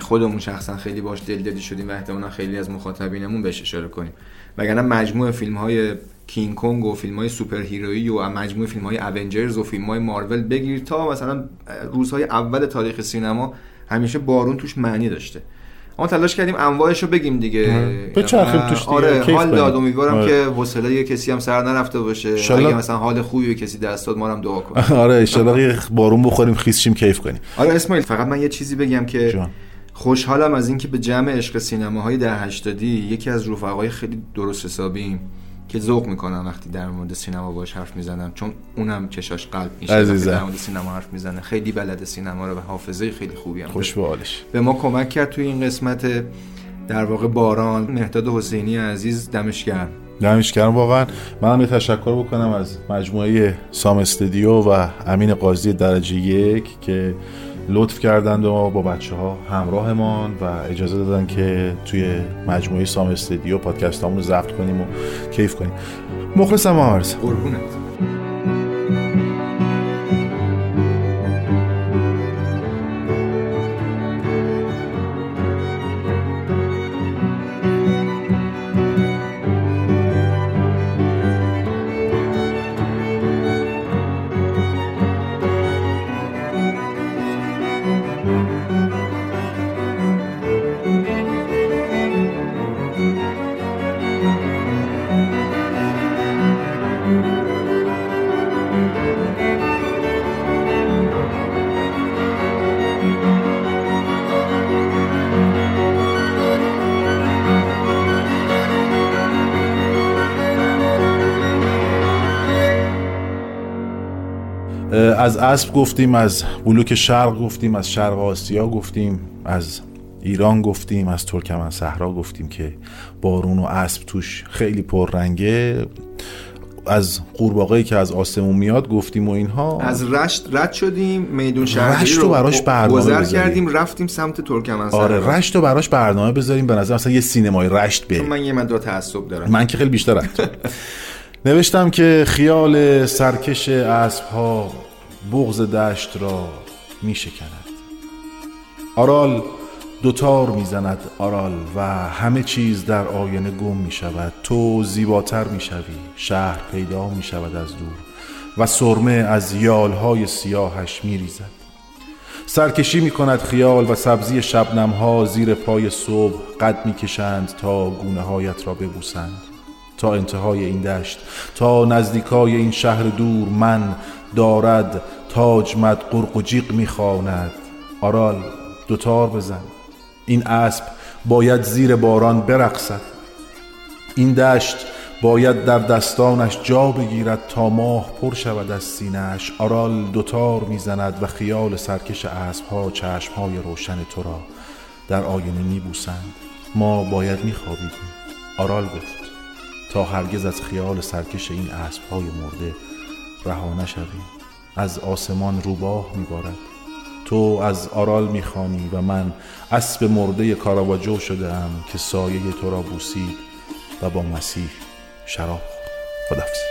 خودمون شخصا خیلی باش دلدادی شدیم و احتمالا خیلی از مخاطبینمون بهش اشاره کنیم. وگرنه مجموع فیلم های کینگ کنگ و فیلم های سوپر هیرویی و مجموع فیلم های اونجرز و فیلم های مارول بگیر تا مثلا روزهای اول تاریخ سینما همیشه بارون توش معنی داشته ما تلاش کردیم انواعش رو بگیم دیگه بچرخیم توش دیگه. آره حال. داد امیدوارم آره. که حوصله یه کسی هم سر نرفته باشه انشالله. اگه مثلا حال خوبی به کسی دست داد ما هم دعا کنیم (laughs) آره یه بارون بخوریم خیس شیم کیف کنیم آره اسماعیل فقط من یه چیزی بگم که جان. خوشحالم از اینکه به جمع عشق سینماهای ده هشتادی یکی از رفقای خیلی درست حسابیم که ذوق می‌کنم وقتی در مورد سینما باش حرف می‌زنم چون اونم چشاش قلب میشه. در مورد سینما حرف می‌زنه خیلی بلد سینما رو و حافظه خیلی خوبی هم. خوش به ما کمک کرد توی این قسمت در واقع باران. مهداد حسینی عزیز دمش گرم. دمش گرم. واقعا منم یه تشکر بکنم از مجموعه سام استودیو و امین قاضی درجه یک که لطف کردند و با بچه ها همراهمان و اجازه دادن که توی مجموعه سام استودیو پادکست رو ضبط کنیم و کیف کنیم. مخلصم آرز. قربونت. از اسب گفتیم از بلوک شرق گفتیم از شرق آسیا گفتیم از ایران گفتیم از ترکمن صحرا گفتیم که بارون و اسب توش خیلی پررنگه. از قورباغه‌ای که از آسمون میاد گفتیم و اینها. از رشت رد شدیم میدون شهری رشت رو براش برنامه گذر. کردیم رفتیم سمت ترکمن آره رشت رو براش برنامه بذاریم. به نظر مثلا یه سینمای رشت بریم. من یه مدار تعصب دارم. من که خیلی بیشتر. (laughs) نوشتم که خیال سرکش اسب ها بغز دشت را می شکند آرال دوتار می‌زند آرال و همه چیز در آینه گم می شود تو زیباتر می شوی شهر پیدا می شود از دور و سرمه از یالهای سیاهش می ریزد سرکشی می کند خیال و سبزی شبنم ها زیر پای صبح قد می کشند تا گونه هایت را ببوسند. تا انتهای این دشت تا نزدیکای این شهر دور من دارد تاج مد قرق و جیغ می‌خواند. آرال دوتار بزن. این اسب باید زیر باران برقصد. این دشت باید در دستانش جا بگیرد تا ماه پر شود از سینهش آرال دوتار می‌زند و خیال سرکش اسبها چشمهای روشن تو را در آینه میبوسند. ما باید میخوابیدیم. آرال گفت. تا هرگز از خیال سرکش این اسبهای مرده رها نشویم از آسمان روباه میبارد. تو از آرال می‌خوانی و من اسب مرده کاراواجو شده ام که سایه تو را بوسید و با مسیح شراب خورد. خدافز